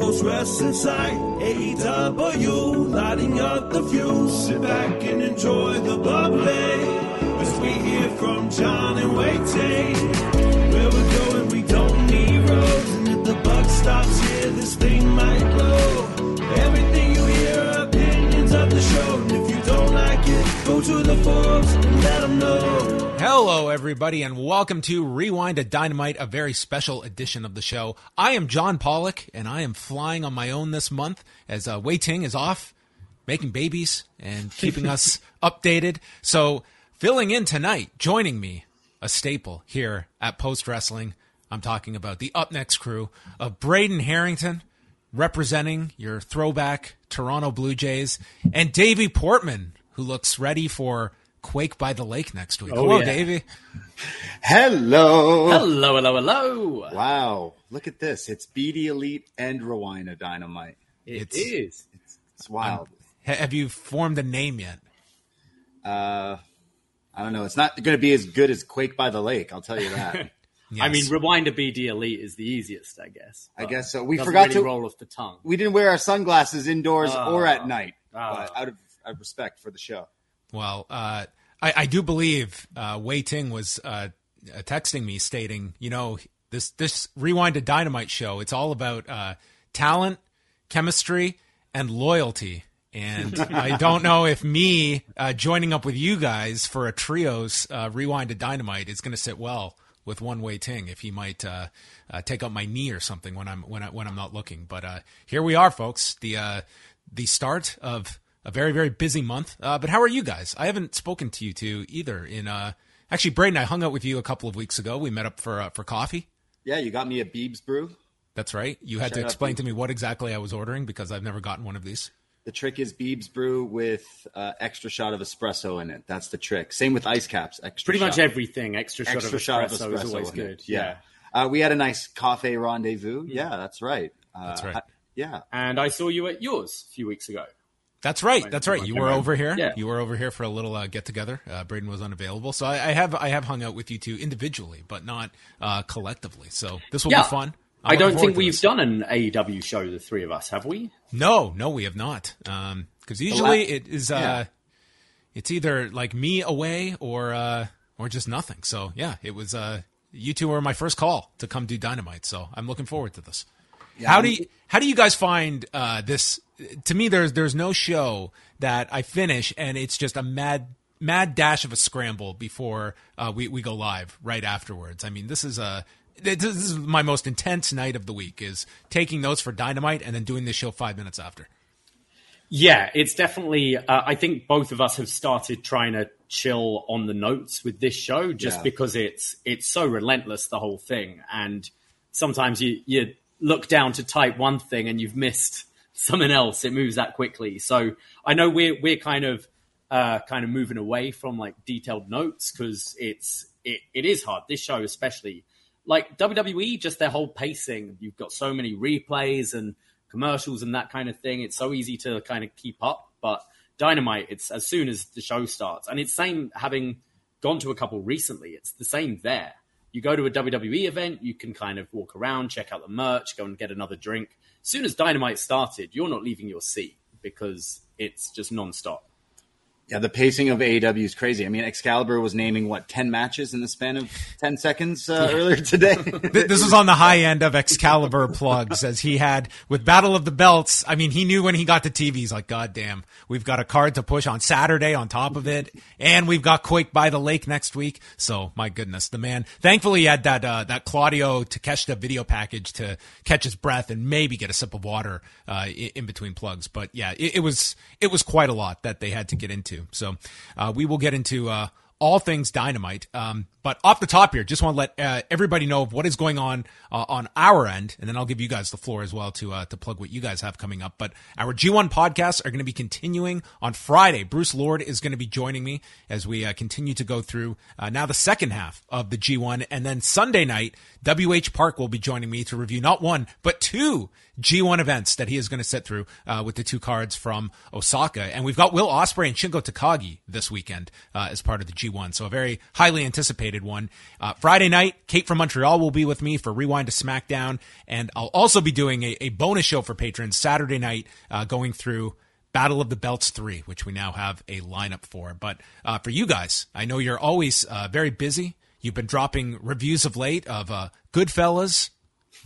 post wrestling site. AEW lighting up the fuse. Sit back and enjoy the bubbly. As we hear from John and Wai Ting. Where we're going, we don't need roads. And if the buck stops here, this thing might blow. Everything you hear opinions of the show. Go to the and let them know. Hello, everybody, and welcome to Rewind a Dynamite, a very special edition of the show. I am John Pollock, and I am flying on my own this month as uh, Wai Ting is off making babies and keeping us updated. So, filling in tonight, joining me, a staple here at Post Wrestling. I'm talking about the Up Next crew of Braden Herrington, representing your throwback Toronto Blue Jays, and Davie Portman, who looks ready for Quake by the Lake next week. Oh, Hello, yeah. Davie. Hello. Hello, hello, hello. Wow. Look at this. It's BD Elite and Rewind a Dynamite. It It's- is. It's wild. Ha- Have you formed a name yet? Uh, I don't know. It's not going to be as good as Quake by the Lake. I'll tell you that. I mean, Yes. Rewinder BD Elite is the easiest, I guess. I guess so. We forgot really to- roll off the tongue. we didn't wear our sunglasses indoors Oh. or at night, Oh. but out of, of respect for the show. Well, uh, I, I do believe uh, Wai Ting was uh, texting me stating, you know, this this Rewind to Dynamite show, it's all about uh, talent, chemistry, and loyalty. And I don't know if me uh, joining up with you guys for a trios uh, Rewind to Dynamite is going to sit well with one Wai Ting if he might uh, uh, take up my knee or something when I'm when I when I'm not looking. But uh, here we are, folks. The uh, the start of a very very busy month. Uh, but how are you guys? I haven't spoken to you two either. In uh, actually, Braden, I hung out with you a couple of weeks ago. We met up for uh, for coffee. Yeah, you got me a Beebs brew. That's right. You had to Shout out explain Beebs. to me what exactly I was ordering because I've never gotten one of these. The trick is Beebs brew with uh, extra shot of espresso in it. That's the trick. Same with ice caps. Extra Pretty much everything. Extra shot extra of shot of espresso, espresso is always in good. it. Yeah. Uh, we had a nice coffee rendezvous. Mm. Yeah, that's right. Uh, That's right. I- yeah. And I saw you at yours a few weeks ago. That's right. That's right. You were over here. Yeah. You were over here for a little uh, get together. Uh, Braden was unavailable, so I, I have I have hung out with you two individually, but not uh, collectively. So this will Yeah. be fun. I'm I don't think we've this. done an AEW show, the three of us, have we? No, no, we have not. Because usually it is uh, Yeah. it's either like me away or uh, or just nothing. So yeah, it was uh, you two were my first call to come do Dynamite. So I'm looking forward to this. how do you how do you guys find uh, this? To me, there's there's no show that I finish and it's just a mad mad dash of a scramble before uh, we we go live right afterwards. I mean, this is a this is my most intense night of the week is taking notes for Dynamite and then doing this show five minutes after. Yeah, it's definitely. Uh, I think both of us have started trying to chill on the notes with this show just Yeah. because it's it's so relentless the whole thing and sometimes you you look down to type one thing and you've missed something else. It moves that quickly. So i know we're we're kind of uh kind of moving away from like detailed notes because it's it, it is hard. This show especially like wwe just their whole pacing. You've got so many replays and commercials and that kind of thing. It's so easy to kind of keep up but dynamite it's as soon as the show starts. And it's same having gone to a couple recently it's the same there you go to a WWE event, you can kind of walk around, check out the merch, go and get another drink. As soon as Dynamite started, you're not leaving your seat because it's just nonstop. Yeah, the pacing of AEW is crazy. I mean, Excalibur was naming what ten matches in the span of ten seconds uh, earlier today. This was on the high end of Excalibur plugs as he had with Battle of the Belts. I mean, he knew when he got to TV, he's like, God damn, we've got a card to push on Saturday on top of it. And we've got Quake by the Lake next week. So my goodness, the man, thankfully he had that, uh, that Claudio Takeshita video package to catch his breath and maybe get a sip of water, uh, in between plugs. But yeah, it, it was, it was quite a lot that they had to get into. So, uh, we will get into, uh, all things dynamite. Um, but off the top here, just want to let uh, everybody know of what is going on uh, on our end, and then I'll give you guys the floor as well to uh, to plug what you guys have coming up. But our G1 podcasts are going to be continuing on Friday. Bruce Lord is going to be joining me as we uh, continue to go through uh, now the second half of the G1, and then Sunday night, WH Park will be joining me to review not one but two G1 events that he is going to sit through uh, with the two cards from Osaka. And we've got Will Ospreay and Shingo Takagi this weekend as part of the G1. So a very highly anticipated one. Uh, Friday night, Kate from Montreal will be with me for Rewind to SmackDown. And I'll also be doing a, a bonus show for patrons Saturday night, uh, going through Battle of the Belts 3, which we now have a lineup for. But uh, for you guys, I know you're always uh, very busy. You've been dropping reviews of late of uh, Goodfellas,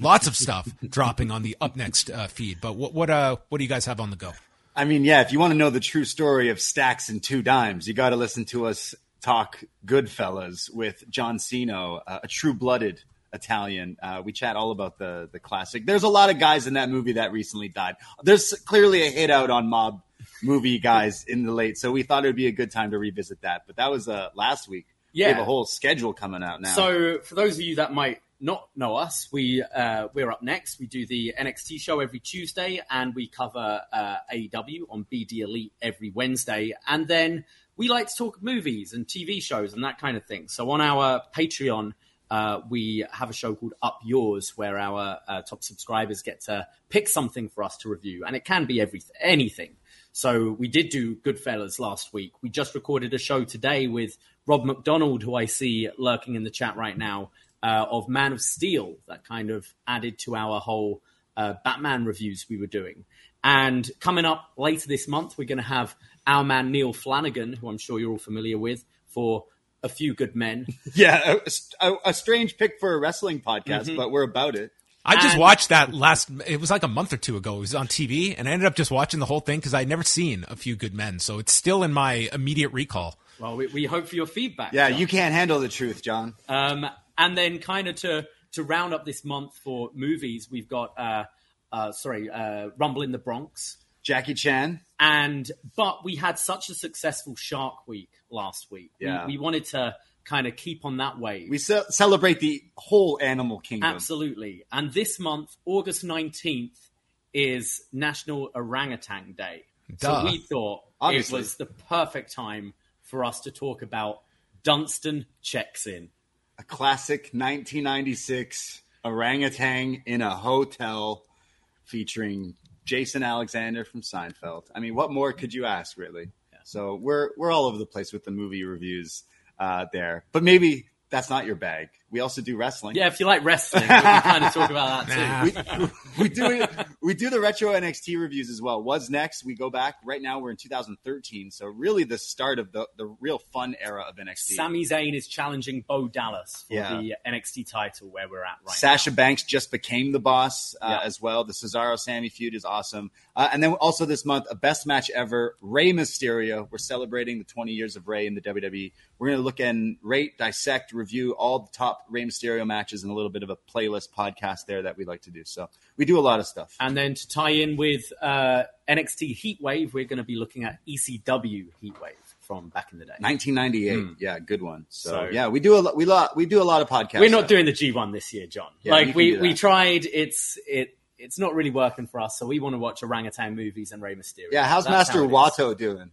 lots of stuff dropping on the up next uh, feed. But what what uh what do you guys have on the go? I mean, yeah, if you want to know the true story of Stacks and Two Dimes, you got to listen to us talk Goodfellas with John Cino, uh, a true-blooded Italian. Uh, we chat all about the the classic. There's a lot of guys in that movie that recently died. There's clearly a hit out on mob movie guys in the late, so we thought it would be a good time to revisit that. But that was uh, last week. we Yeah. have a whole schedule coming out now. So, for those of you that might not know us, we uh, we're up next. We do the NXT show every Tuesday, and we cover uh, AEW on BD Elite every Wednesday, and then we like to talk movies and TV shows and that kind of thing. So, on our Patreon. Uh, we have a show called Up Yours, where our uh, top subscribers get to pick something for us to review, and it can be everything, anything. So we did do Goodfellas last week. We just recorded a show today with Rob McDonald, who I see lurking in the chat right now, uh, of Man of Steel, that kind of added to our whole uh, Batman reviews we were doing. And coming up later this month, we're going to have our man Neil Flanagan, who I'm sure you're all familiar with, for A Few Good Men. yeah, a, a, a strange pick for a wrestling podcast, Mm-hmm. but we're about it. I just And- watched that last. It was like a month or two ago. It was on TV, and I ended up just watching the whole thing because I'd never seen A Few Good Men, so it's still in my immediate recall. Well, we, we hope for your feedback. Yeah, John. you can't handle the truth, John. Um, and then kind of to to round up this month for movies, we've got uh, uh, sorry, uh, Rumble in the Bronx. Jackie Chan. And but we had such a successful Shark Week last week. We- Yeah. We, wanted to kind of keep on that wave. We ce- celebrate the whole animal kingdom. Absolutely. And this month, August 19th, is National Orangutan Day. Duh. So we thought Obviously. it was the perfect time for us to talk about Dunstan Checks In. A classic 1996 orangutan in a hotel featuring Jason Alexander from Seinfeld. I mean, what more could you ask, really? So we're we're all over the place with the movie reviews uh, there, but maybe that's not your bag. We also do wrestling. Yeah, if you like wrestling, we can kind of talk about that too. we, we do. We do the retro NXT reviews as well. What's next? We go back. Right now, we're in 2013, so really the start of the the real fun era of NXT. Sami Zayn is challenging Bo Dallas for Yeah. the NXT title where we're at right now. Sasha Banks just became the boss uh, Yeah. as well. The Cesaro Sami feud is awesome. Uh, and then also this month, a best match ever, Rey Mysterio. We're celebrating the 20 years of Rey in the WWE. We're going to look and rate, dissect, review all the top Rey Mysterio matches and a little bit of a playlist podcast there that we like to do. So we do a lot of stuff. And then to tie in with uh, NXT Heatwave, we're going to be looking at ECW Heatwave. from back in the day. 1998. Yeah, good one. So, So- yeah, we do a lot. We lot. We do a lot of podcasts. We're not doing the G1 this year, John. Yeah, like we, we tried. It's it it's not really working for us. So we want to watch orangutan movies and Rey Mysterio. Yeah, how's That's Master how it is. Wato doing?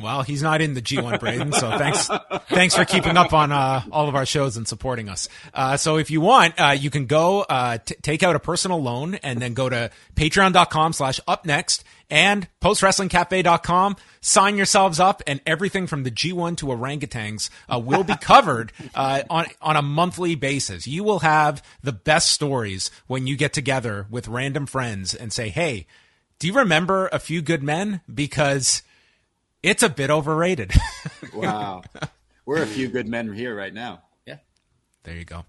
Well, he's not in the G1, Braden. So thanks, thanks for keeping up on uh, all of our shows and supporting us. Uh, so if you want, uh, you can go uh, t- take out a personal loan and then go to patreon.com slash up next and postwrestlingcafe.com. Sign yourselves up and everything from the G1 to orangutans uh, will be covered uh, on, on a monthly basis. You will have the best stories when you get together with random friends and say, hey, do you remember a few good men? Because it's a bit overrated. Wow, we're a few good men here right now. Yeah. there you go.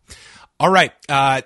All right. Uh,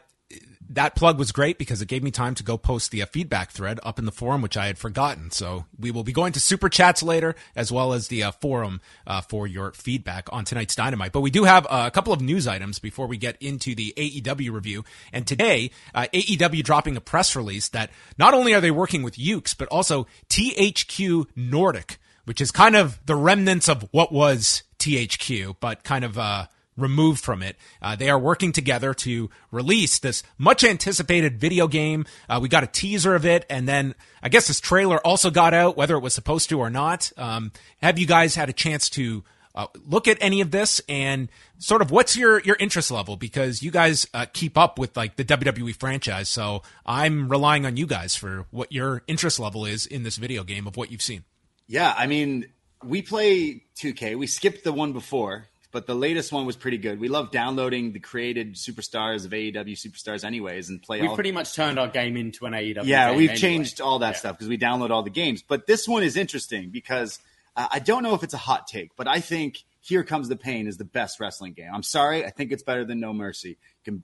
that plug was great because it gave me time to go post the uh, feedback thread up in the forum, which I had forgotten. So we will be going to super chats later, as well as the uh, forum uh, for your feedback on tonight's Dynamite. But we do have uh, a couple of news items before we get into the AEW review. And today, uh, AEW dropping a press release that not only are they working with Yuke's, but also THQ Nordic, which is kind of the remnants of what was THQ, but kind of uh, removed from it. Uh, they are working together to release this much anticipated video game. Uh, we got a teaser of it, and then I guess this trailer also got out, whether it was supposed to or not. Um, have you guys had a chance to? Uh, look at any of this and sort of what's your your interest level because you guys uh, keep up with like the WWE franchise so I'm relying on you guys for what your interest level is in this video game of what you've seen. Yeah, I mean, we play 2K. We skipped the one before, but the latest one was pretty good. We love downloading the created superstars of AEW superstars, anyways, and play We've all. pretty much turned our game into an AEW. yeah, we've anyway. changed all that Yeah. stuff because we download all the games. But this one is interesting because uh, I don't know if it's a hot take, but I think Here Comes the Pain is the best wrestling game. I'm sorry, I think it's better than No Mercy. You can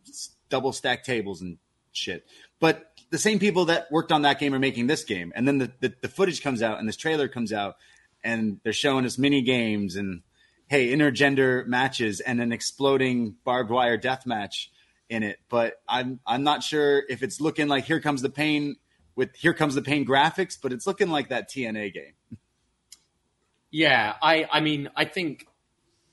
double stack tables and shit. But the same people that worked on that game are making this game, and then the, the, the footage comes out and this trailer comes out, and they're showing us mini games and hey, intergender matches and an exploding barbed wire death match in it. But I'm I'm not sure if it's looking like Here Comes the Pain with Here Comes the Pain graphics, but it's looking like that TNA game. Yeah, I I mean I think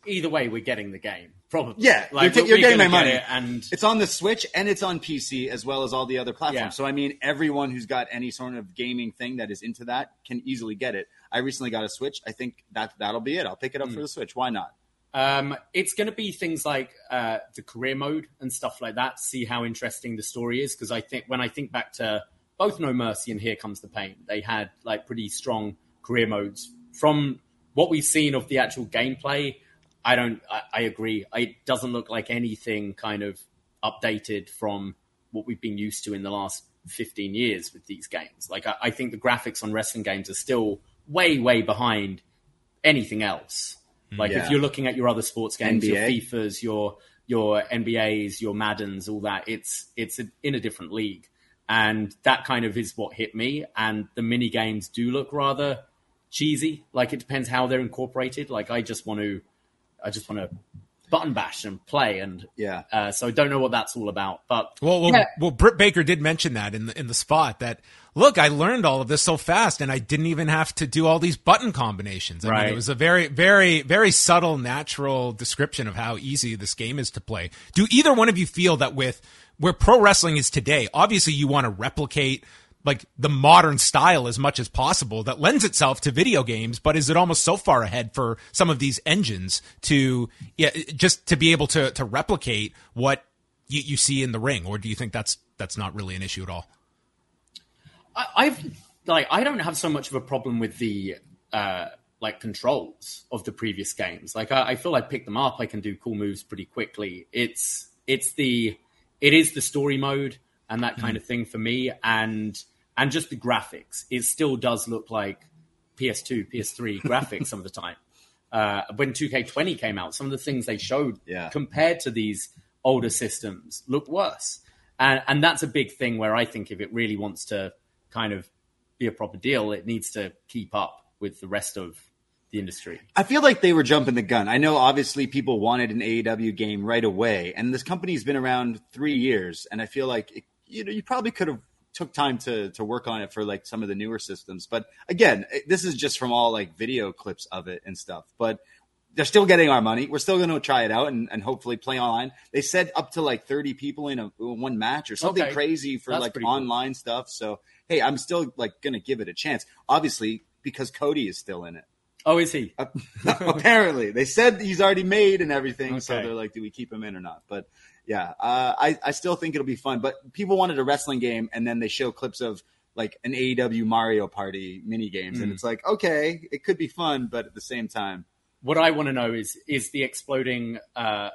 either way we're getting the game probably. Yeah, like you're, ta- you're getting my money. get it, and it's on the Switch and it's on PC as well as all the other platforms. Yeah. So I mean, everyone who's got any sort of gaming thing that is into that can easily get it. I recently got a Switch. I think that that'll be it. I'll pick it up Hmm. for the Switch. Why not? Um, it's going to be things like uh, the career mode and stuff like that. See how interesting the story is because I think when I think back to both No Mercy and Here Comes the Pain, they had like pretty strong career modes. From what we've seen of the actual gameplay, I don't. I, I agree. It doesn't look like anything kind of updated from what we've been used to in the last 15 years with these games. Like I, I think the graphics on wrestling games are still way, way behind anything else. Hmm. Like Yeah. if you're looking at your other sports games, your FIFAs, your your NBAs, your Maddens, all that, it's it's a, in a different league, and that kind of is what hit me. And the mini games do look rather cheesy. Like it depends how they're incorporated. Like I just want to, I just want to button bash and play, and Yeah. uh, so I don't know what that's all about. But Well, well, Yeah. well, Britt Baker did mention that in the in the spot that look, I learned all of this so fast, and I didn't even have to do all these button combinations. I mean, Right. it was a very, very, very subtle, natural description of how easy this game is to play. Do either one of you feel that with where pro wrestling is today, obviously you want to replicate like the modern style as much as possible that lends itself to video games, but is it almost so far ahead for some of these engines to yeah, just to be able to to replicate what you, you see in the ring, or do you think that's that's not really an issue at all? I, I've like I don't have so much of a problem with the uh, like controls of the previous games. Like I, I feel I pick them up, I can do cool moves pretty quickly. It's it's the it is the story mode and that kind of thing for me, and and just the graphics. It still does look like PS2, PS3 graphics some of the time. Uh, when 2K20 came out, some of the things they showed Yeah. compared to these older systems look worse. And, and that's a big thing where I think if it really wants to kind of be a proper deal, it needs to keep up with the rest of the industry. I feel like they were jumping the gun. I know obviously people wanted an AEW game right away, and this company's been around three years, and I feel like it, you know you probably could have took time to to work on it for like some of the newer systems. But again, eh, this is just from all like video clips of it and stuff. But they're still getting our money. We're still going to try it out and, and hopefully play online. They said up to like 30 people in a one match or something Okay. crazy for That's like pretty cool. online stuff. So, hey, I'm still like going to give it a chance. Obviously, because Cody is still in it. Oh, is he? Apparently, they said he's already made and everything. So they're like, do we keep him in or not? But yeah, uh, I, I still think it'll be fun. But people wanted a wrestling game and then they show clips of like an AEW Mario Party mini games. Hmm. And it's like, okay, it could be fun, but at the same time, What I want to know is is the exploding uh,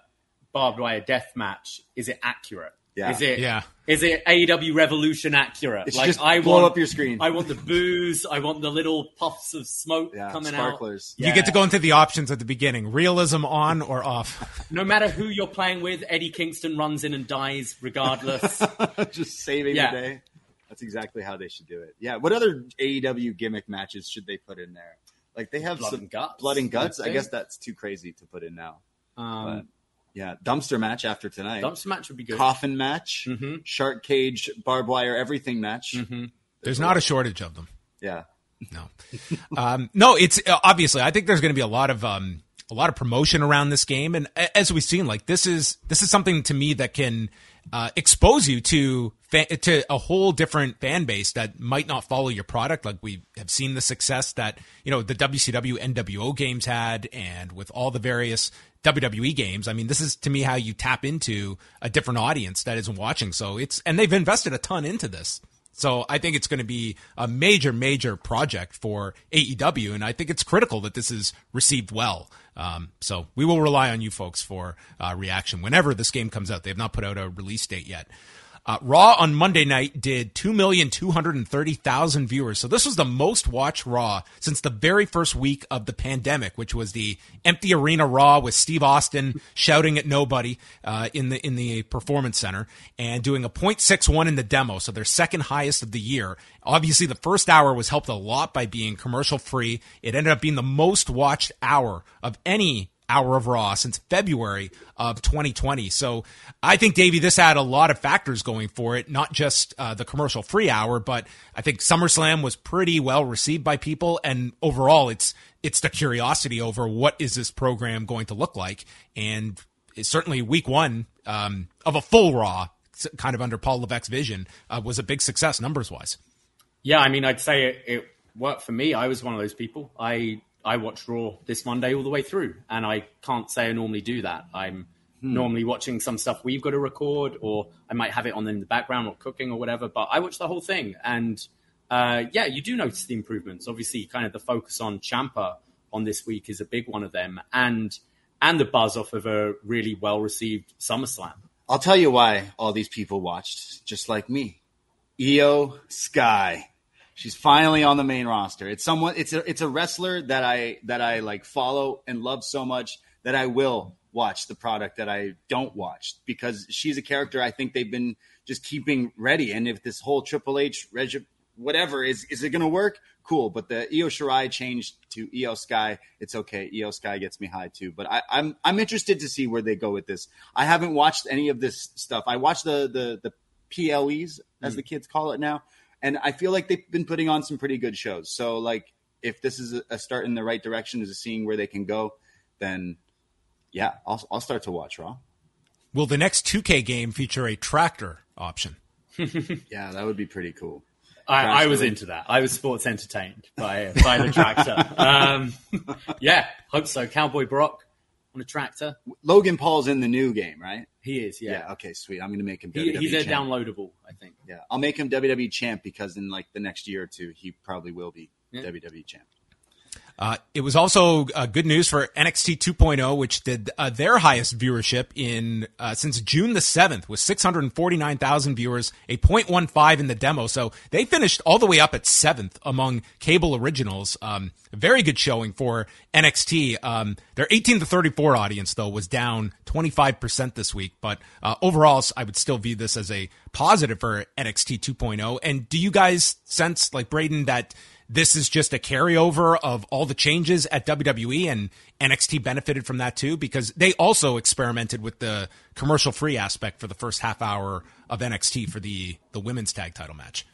barbed wire death match? Is it accurate? Yeah. Is it? Yeah. Is it AEW Revolution accurate? It should just blow want, up your screen. I want the booze. I want the little puffs of smoke yeah, coming sparklers. out. You get to go into the options at the beginning: realism on or off. No matter who you're playing with, Eddie Kingston runs in and dies regardless. just saving Yeah. the day. That's exactly how they should do it. Yeah. What other AEW gimmick matches should they put in there? Like they have Blood some and guts, blood and guts. I I guess that's too crazy to put in now. But Um, yeah, dumpster match after tonight. dumpster match would be good. Coffin match, Mhm. shark cage, barbed wire, everything match. Mm-hmm. There's not a shortage of them. Yeah. No, um, no. It's uh, obviously. I think there's going to be a lot of um, a lot of promotion around this game, and as we've seen, like this is this is something to me that can uh, expose you to to a whole different fan base that might not follow your product. Like we have seen the success that you know the WCW NWO games had, and with all the various WWE games. I mean, this is to me how you tap into a different audience that isn't watching. So it's and they've invested a ton into this. So I think it's going to be a major, major project for AEW, and I think it's critical that this is received well. Um, so we will rely on you folks for uh, reaction whenever this game comes out. They have not put out a release date yet. Uh, Raw on Monday night did 2,230,000 viewers. So this was the most watched Raw since the very first week of the pandemic, which was the empty arena Raw with Steve Austin shouting at nobody uh, in the in the performance center and doing a .61 in the demo. So their second highest of the year. Obviously, the first hour was helped a lot by being commercial free. It ended up being the most watched hour of any hour of Raw since February of 2020. So I think, Davie, this had a lot of factors going for it, not just uh, the commercial free hour, but I think SummerSlam was pretty well received by people. And overall, it's, it's the curiosity over what is this program going to look like. And certainly week one um, of a full Raw, kind of under Paul Levesque's vision, uh, was a big success numbers wise. Yeah, I mean, I'd say it, it worked for me. I was one of those people. I I watched Raw this Monday all the way through, and I can't say I normally do that. I'm normally watching some stuff we've got to record, or I might have it on in the background or cooking or whatever. But I watched the whole thing, and uh, yeah, you do notice the improvements. Obviously, kind of the focus on Ciampa on this week is a big one of them, and and the buzz off of a really well received SummerSlam. I'll tell you why all these people watched, just like me. Iyo Sky. She's finally on the main roster. It's someone it's a it's a wrestler that I that I like follow and love so much that I will watch the product that I don't watch because she's a character I think they've been just keeping ready. And if this whole Triple H regi- whatever is is it going to work? Cool, but the Io Shirai changed to Iyo Sky. It's okay. Iyo Sky gets me high too. But I, I'm I'm interested to see where they go with this. I haven't watched any of this stuff. I watched the the the PLEs as hmm. the kids call it now, and I feel like they've been putting on some pretty good shows. So like if this is a- a start in the right direction as seeing where they can go, then yeah, I'll I'll start to watch Raw. Will the next 2K game feature a tractor option? Yeah, that would be pretty cool. I, I was into that. I was sports entertained by by the tractor. um, yeah, hope so. Cowboy Brock on a tractor. Logan Paul's in the new game, right? He is. Yeah. Yeah, okay, sweet. I'm gonna make him. he, WWE he's a downloadable. I think. Yeah, I'll make him WWE champ because in like the next year or two, he probably will be Yeah. WWE champ. Uh, it was also uh, good news for NXT 2.0, which did uh, their highest viewership in uh, since June the 7th, with 649,000 viewers, a 0.15 in the demo. So they finished all the way up at seventh among cable originals. Um, very good showing for NXT. Um, their 18 to 34 audience, though, was down 25% this week. But uh, overall, I would still view this as a positive for NXT 2.0. And do you guys sense, like Braden, that this is just a carryover of all the changes at WWE and NXT benefited from that too because they also experimented with the commercial free aspect for the first half hour of NXT for the the women's tag title match.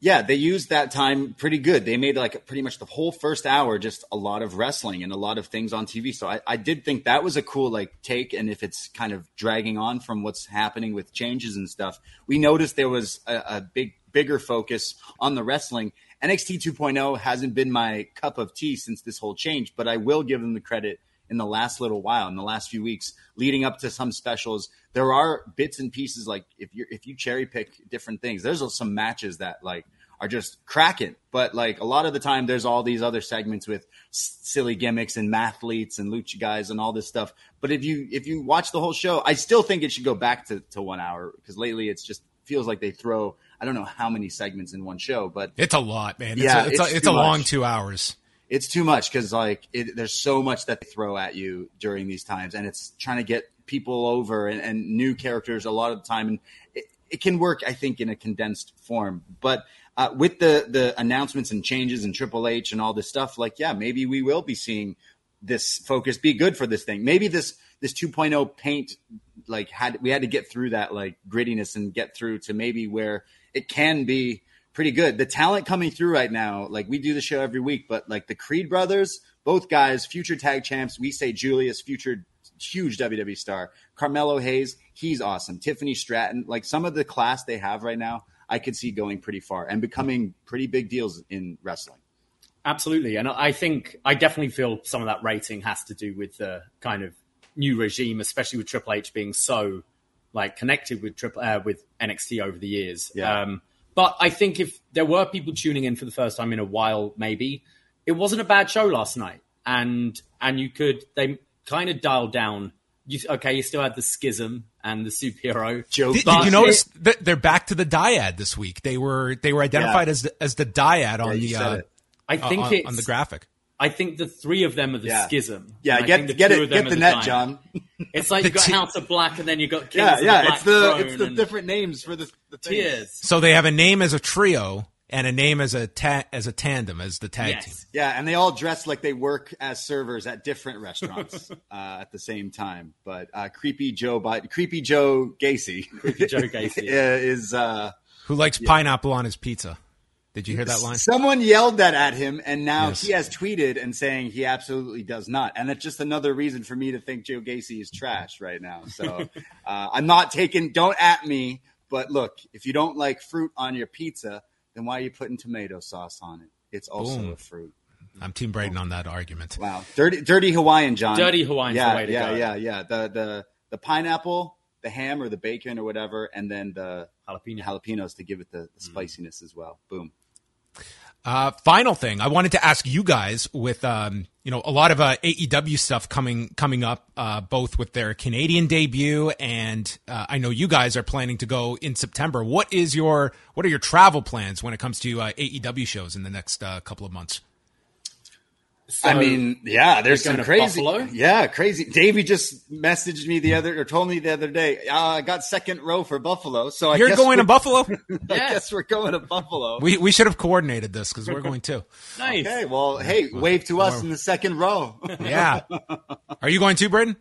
Yeah, they used that time pretty good. They made like pretty much the whole first hour just a lot of wrestling and a lot of things on TV. So I, I did think that was a cool like take. And if it's kind of dragging on from what's happening with changes and stuff, we noticed there was a, a big bigger focus on the wrestling. NXT 2.0 hasn't been my cup of tea since this whole change, but I will give them the credit in the last little while, in the last few weeks, leading up to some specials. There are bits and pieces like if you if you cherry pick different things, there's some matches that like are just cracking. But like a lot of the time, there's all these other segments with silly gimmicks and mathletes and lucha guys and all this stuff. But if you if you watch the whole show, I still think it should go back to, to one hour because lately it's just feels like they throw I don't know how many segments in one show, but It's a lot, man. It's Yeah, a, it's, it's a, it's a long two hours. it's too much because like it, there's so much that they throw at you during these times and it's trying to get people over and, and new characters a lot of the time and it, it can work i think in a condensed form but uh, with the the announcements and changes and triple h and all this stuff like yeah maybe we will be seeing this focus be good for this thing maybe this this 2.0 paint like had we had to get through that like grittiness and get through to maybe where it can be pretty good. The talent coming through right now, like we do the show every week, but like the Creed brothers, both guys, future tag champs. We say Julius, future huge WWE star. Carmelo Hayes, he's awesome. Tiffany Stratton, like some of the class they have right now, I could see going pretty far and becoming pretty big deals in wrestling. Absolutely, and I think I definitely feel some of that rating has to do with the kind of new regime, especially with Triple H being so like connected with Triple uh, with NXT over the years. Yeah. Um, but I think if there were people tuning in for the first time in a while, maybe it wasn't a bad show last night, and and you could they kind of dialed down. You, okay, you still had the schism and the superhero. Joe, Did, did you it- notice that they're back to the dyad this week? They were they were identified Yeah. as the, as the dyad on you the uh. I think on, it's on the graphic. I think the three of them are the Yeah. schism. yeah, get the get it, get are the net, Diamond. John. It's like The you got t- House of Black, and then you got Kings Yeah, of yeah, the Black it's the it's the different names for the the things. Tears. So they have a name as a trio and a name as a ta- as a tandem as the tag team. Yeah, and they all dress like they work as servers at different restaurants uh, at the same time. But uh, creepy Joe, Biden, creepy Joe Gacy, Creepy Joe Gacy. is. Uh, Who likes pineapple on his pizza? Did you hear that line? Someone yelled that at him, and now Yes. he has tweeted and saying he absolutely does not. And that's just another reason for me to think Joe Gacy is trash right now. So uh, I'm not taking. Don't at me. But look, if you don't like fruit on your pizza, then why are you putting tomato sauce on it? It's also Boom. a fruit. I'm Team Braden on that argument. Wow, dirty, dirty Hawaiian, John. Dirty Hawaiian. yeah, the way to yeah, go. yeah, yeah. The the the pineapple, the ham or the bacon or whatever, and then the Jalapeno. jalapenos to give it the, the spiciness as well. Boom. Uh, final thing, I wanted to ask you guys with um, you know a lot of uh, AEW stuff coming coming up, uh, both with their Canadian debut and uh, I know you guys are planning to go in September. What is your what are your travel plans when it comes to uh, AEW shows in the next uh, couple of months? So, I mean, yeah, there's some going to crazy. Buffalo? Yeah, crazy. Davie just messaged me the other or told me the other day. Uh, I got second row for Buffalo, so I You're guess going to we're- Buffalo. I guess we're going to Buffalo. we we should have coordinated this because we're going too. nice. okay, well, hey, wave to us in the second row. Yeah, are you going too, Braden?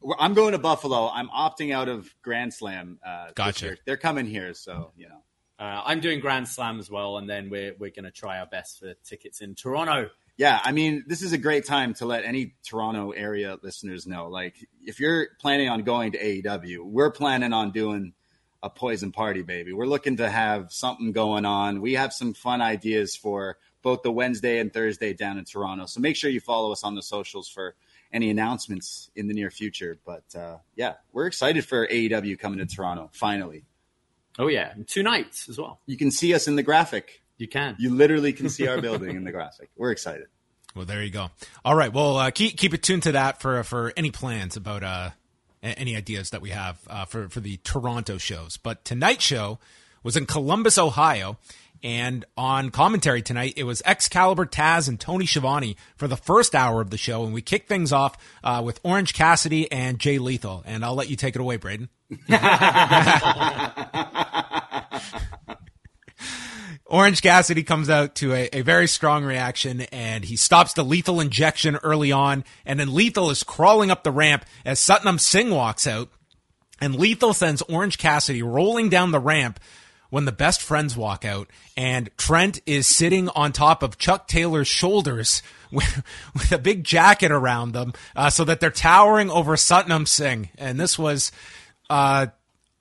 Well, I'm going to Buffalo. I'm opting out of Grand Slam. Uh, Gotcha. They're coming here, so you know. Uh, I'm doing Grand Slam as well, and then we're we're going to try our best for tickets in Toronto. Yeah, I mean, this is a great time to let any Toronto area listeners know. Like, if you're planning on going to AEW, we're planning on doing a poison party, baby. We're looking to have something going on. We have some fun ideas for both the Wednesday and Thursday down in Toronto. So make sure you follow us on the socials for any announcements in the near future. But uh, yeah, we're excited for AEW coming to Toronto finally. Oh yeah, two nights as well. You can see us in the graphic. You can. You literally can see our building in the graphic. We're excited. Well, there you go. All right. Well, uh, keep keep it tuned to that for for any plans about uh any ideas that we have uh, for for the Toronto shows. But tonight's show was in Columbus, Ohio, and on commentary tonight it was Excalibur Taz and Tony Schiavone for the first hour of the show, and we kicked things off uh, with Orange Cassidy and Jay Lethal. And I'll let you take it away, Braden. Orange Cassidy comes out to a, a very strong reaction and he stops the lethal injection early on. And then Lethal is crawling up the ramp as Satnam Singh walks out. And Lethal sends Orange Cassidy rolling down the ramp when the best friends walk out and Trent is sitting on top of Chuck Taylor's shoulders with, with a big jacket around them, uh, so that they're towering over Satnam Singh. And this was, uh,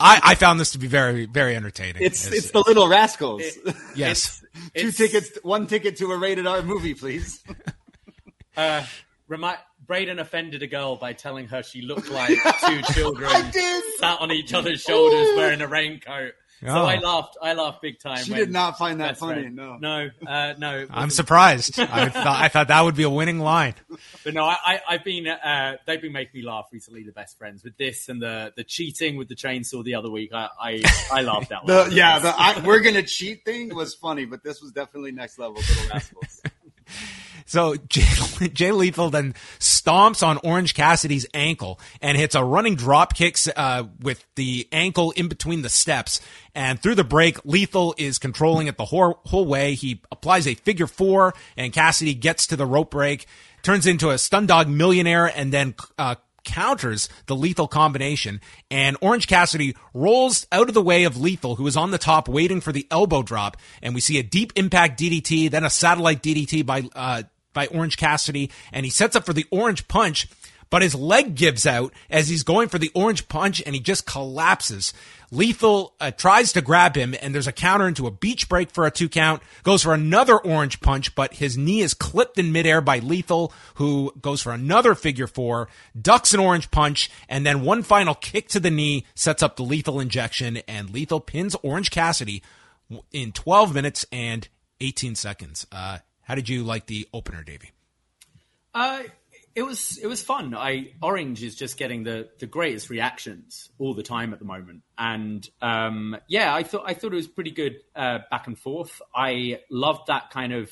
I, I found this to be very, very entertaining. It's it's the Little Rascals. yes. Two It's- tickets, one ticket to a rated R movie, please. Uh, remi- Braden offended a girl by telling her she looked like two children sat on each other's shoulders wearing a raincoat. So Oh. I laughed. I laughed big time. She did not find that funny. friend- No. no, uh, no. I'm surprised. I thought, I thought that would be a winning line. But no, I, I, I've been. Uh, they've been making me laugh recently. The best friends with this and the the cheating with the chainsaw the other week. I I, I laughed out The yeah, the I, we're gonna cheat thing was funny, but this was definitely next level. Little Rascals. So Jay, Jay Lethal then stomps on Orange Cassidy's ankle and hits a running drop kick uh, with the ankle in between the steps. And through the break, Lethal is controlling it the whole, whole way. He applies a figure four, and Cassidy gets to the rope break, turns into a stun dog millionaire, and then uh, counters the lethal combination and Orange Cassidy rolls out of the way of Lethal who is on the top waiting for the elbow drop and we see a deep impact DDT then a satellite DDT by uh by Orange Cassidy and he sets up for the orange punch but his leg gives out as he's going for the orange punch and he just collapses. Lethal uh, tries to grab him and there's a counter into a beach break for a two count, goes for another orange punch, but his knee is clipped in midair by Lethal, who goes for another figure four, ducks an orange punch, and then one final kick to the knee sets up the lethal injection and Lethal pins Orange Cassidy in 12 minutes and 18 seconds. Uh, how did you like the opener, Davie? Uh, it was it was fun. I Orange is just getting the the greatest reactions all the time at the moment, and um, yeah, I thought I thought it was pretty good uh, back and forth. I loved that kind of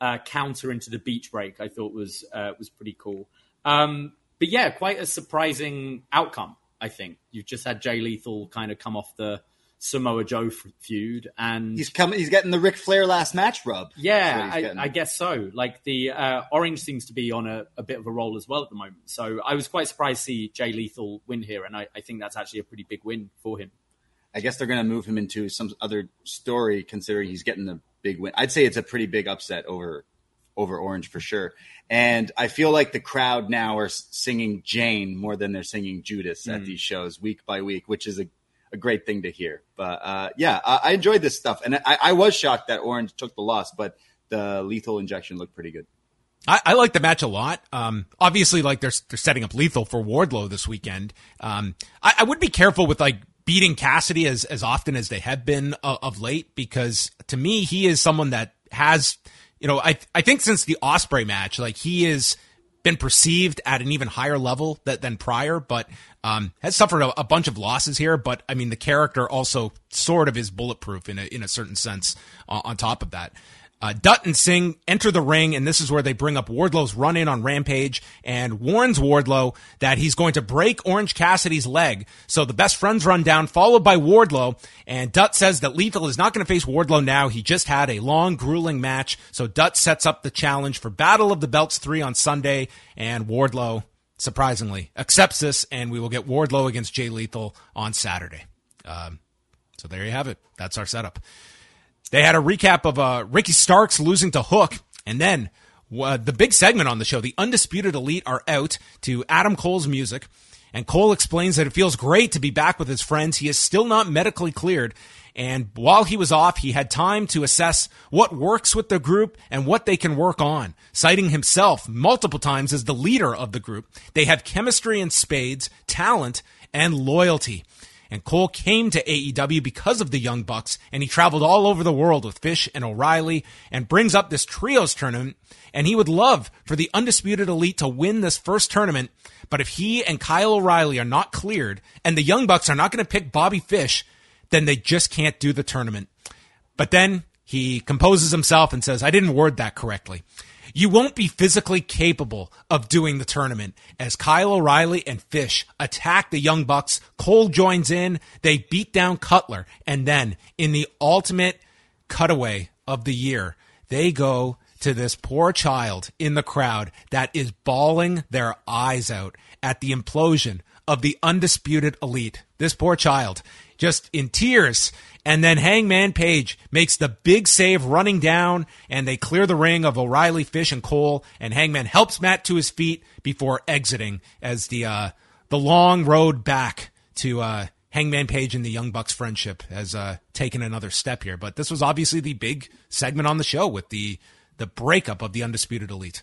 uh, counter into the beach break. I thought was uh, was pretty cool. Um, but yeah, quite a surprising outcome. I think you've just had Jay Lethal kind of come off the Samoa Joe f- feud, and He's coming. He's getting the Ric Flair last match rub. Yeah, I. I guess so. Like the uh, Orange seems to be on a, a bit of a roll as well at the moment. So I was quite surprised to see Jay Lethal win here, and I, I think that's actually a pretty big win for him. I guess they're going to move him into some other story, considering he's getting the big win. I'd say it's a pretty big upset over over Orange for sure. And I feel like the crowd now are singing Jane more than they're singing Judas at these shows week by week, which is a, a great thing to hear. But uh, yeah, I, I enjoyed this stuff, and I, I was shocked that Orange took the loss, but the lethal injection looked pretty good. I, I like the match a lot. Um, obviously, like they're they're setting up lethal for Wardlow this weekend. Um, I, would be careful with like beating Cassidy as as often as they have been uh, of late because to me he is someone that has you know I I think since the Ospreay match like he is been perceived at an even higher level that, than prior, but um, has suffered a, a bunch of losses here. But I mean, the character also sort of is bulletproof in a in a certain sense. Uh, on top of that, uh, Dutt and Singh enter the ring, and this is where they bring up Wardlow's run in on Rampage and warns Wardlow that he's going to break Orange Cassidy's leg. So the best friends run down, followed by Wardlow. And Dutt says that Lethal is not going to face Wardlow now. He just had a long, grueling match. So Dutt sets up the challenge for Battle of the Belts 3 on Sunday, and Wardlow, surprisingly, accepts this, and we will get Wardlow against Jay Lethal on Saturday. Um, so there you have it. That's our setup. They had a recap of uh, Ricky Starks losing to Hook, and then uh, the big segment on the show, the Undisputed Elite are out to Adam Cole's music, and Cole explains that it feels great to be back with his friends. He is still not medically cleared, and while he was off, he had time to assess what works with the group and what they can work on, citing himself multiple times as the leader of the group. They have chemistry in spades, talent, and loyalty. And Cole came to AEW because of the Young Bucks, and he traveled all over the world with Fish and O'Reilly, and brings up this trios tournament. And he would love for the Undisputed Elite to win this first tournament. But if he and Kyle O'Reilly are not cleared, and the Young Bucks are not going to pick Bobby Fish, then they just can't do the tournament. But then he composes himself and says, I didn't word that correctly. You won't be physically capable of doing the tournament as Kyle O'Reilly and Fish attack the Young Bucks. Cole joins in. They beat down Cutler. And then in the ultimate cutaway of the year, they go to this poor child in the crowd that is bawling their eyes out at the implosion of the undisputed elite. This poor child, just in tears. And then Hangman Page makes the big save running down, and they clear the ring of O'Reilly, Fish, and Cole. And Hangman helps Matt to his feet before exiting as the uh, the long road back to uh, Hangman Page and the Young Bucks friendship has uh, taken another step here. But this was obviously the big segment on the show with the the breakup of the Undisputed Elite.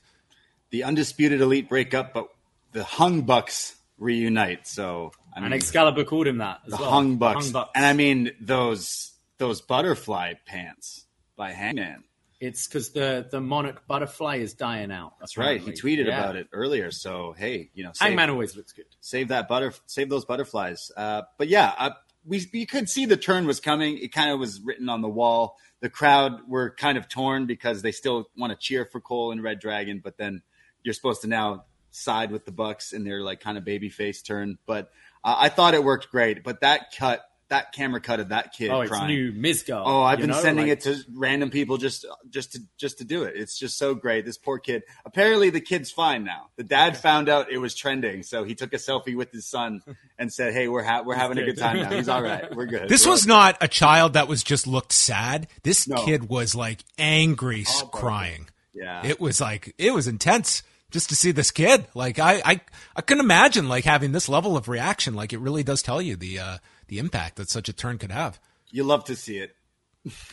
The Undisputed Elite breakup, but the Hung Bucks reunite. So I mean, And Excalibur called him that as the well. Hung Bucks. Hung Bucks. and I mean those those butterfly pants by Hangman. it's because the the monarch butterfly is dying out. That's right. He tweeted about it earlier. So hey, you know, save, Hangman always looks good. save that butter, save those butterflies. Uh, but yeah, uh, we you could see the turn was coming. It kind of was written on the wall. The crowd were kind of torn because they still want to cheer for Cole and Red Dragon, but then you're supposed to now side with the Bucks in their like kind of baby face turn. But uh, I thought it worked great. But that cut, that camera cut of that kid Oh, it's crying. new Mizgar. Oh, I've been know, sending like- it to random people just just to just to do it. It's just so great. This poor kid. Apparently, the kid's fine now. The dad found out it was trending, so he took a selfie with his son and said, "Hey, we're ha- we're having a good time now. He's all right. We're good." This We're was not a child that was just looked sad. This No. kid was like angry, All crying. Yeah. It was like it was intense just to see this kid. Like I, I, I couldn't imagine like having this level of reaction. Like it really does tell you the uh, the impact that such a turn could have. you love to see it.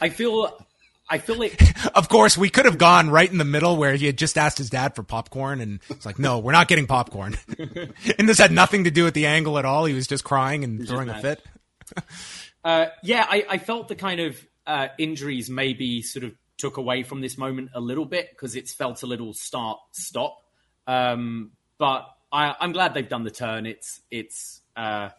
I feel, I feel like Of course, we could have gone right in the middle where he had just asked his dad for popcorn, and it's like, no, we're not getting popcorn. and this had nothing to do with the angle at all. He was just crying and throwing a fit. Uh, yeah, I, I felt the kind of uh, injuries maybe sort of took away from this moment a little bit because it's felt a little start stop. Um, but I, I'm glad they've done the turn. It's it's uh,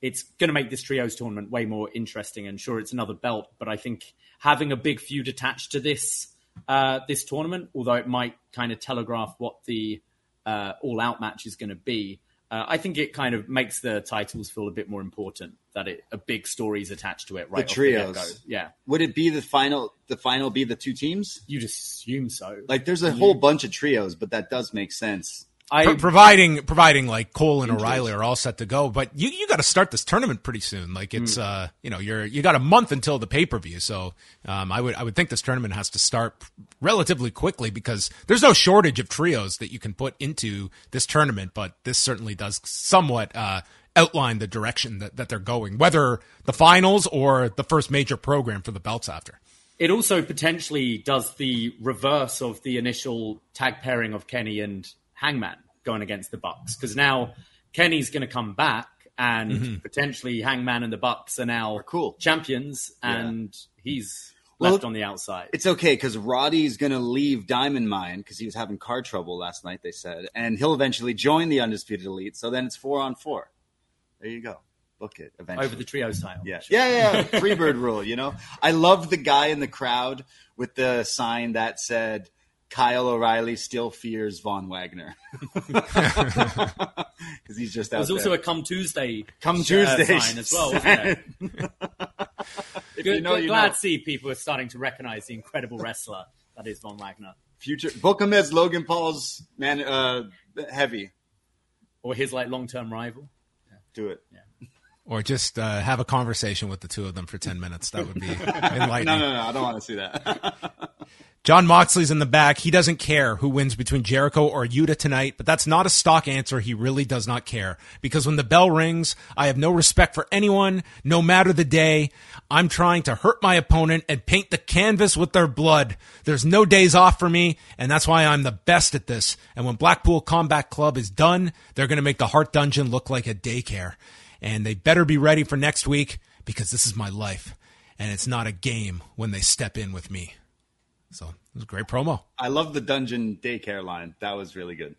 it's going to make this trios tournament way more interesting. And sure, it's another belt, but I think having a big feud attached to this uh, this tournament, although it might kind of telegraph what the uh, all out match is going to be. Uh, I think it kind of makes the titles feel a bit more important that it a big story is attached to it. Right, off trios. get-go. yeah, Would it be the final? The final be the two teams? you just assume so. Like, there's a whole bunch of trios, but that does make sense. I Pro- providing providing like Cole and O'Reilly are all set to go, but you you got to start this tournament pretty soon. Like it's uh you know you're you got a month until the pay per view, so um I would I would think this tournament has to start relatively quickly because there's no shortage of trios that you can put into this tournament, but this certainly does somewhat uh outline the direction that, that they're going, whether the finals or the first major program for the belts after. it also potentially does the reverse of the initial tag pairing of Kenny and Hangman going against the Bucks because now Kenny's going to come back and mm-hmm. potentially Hangman and the Bucks are now oh, cool. champions and he's Well, left on the outside. It's okay because Roddy's going to leave Diamond Mine because he was having car trouble last night, they said. And he'll eventually join the Undisputed Elite. So then it's four on four. There you go. Book it eventually. over the trios title. Yeah. yeah, yeah, yeah. Freebird rule, you know? I love the guy in the crowd with the sign that said, Kyle O'Reilly still fears Von Wagner. Because he's just out There's also a Come Tuesday Come uh, Tuesday sign as well. Wasn't there? If Good, you know, good- glad know. to see people are starting to recognize the incredible wrestler that is Von Wagner, Future book him as Logan Paul's man uh heavy. or his like long-term rival. Do it. Or just uh, have a conversation with the two of them for 10 minutes. That would be enlightening. No, no, no, I don't want to see that. Jon Moxley's in the back. He doesn't care who wins between Jericho or Yuta tonight, but that's not a stock answer. He really does not care. Because when the bell rings, I have no respect for anyone, no matter the day. I'm trying to hurt my opponent and paint the canvas with their blood. There's no days off for me, and that's why I'm the best at this. And when Blackpool Combat Club is done, they're going to make the Hart Dungeon look like a daycare. And they better be ready for next week because this is my life. And it's not a game when they step in with me. So it was a great promo. I love the dungeon daycare line. That was really good.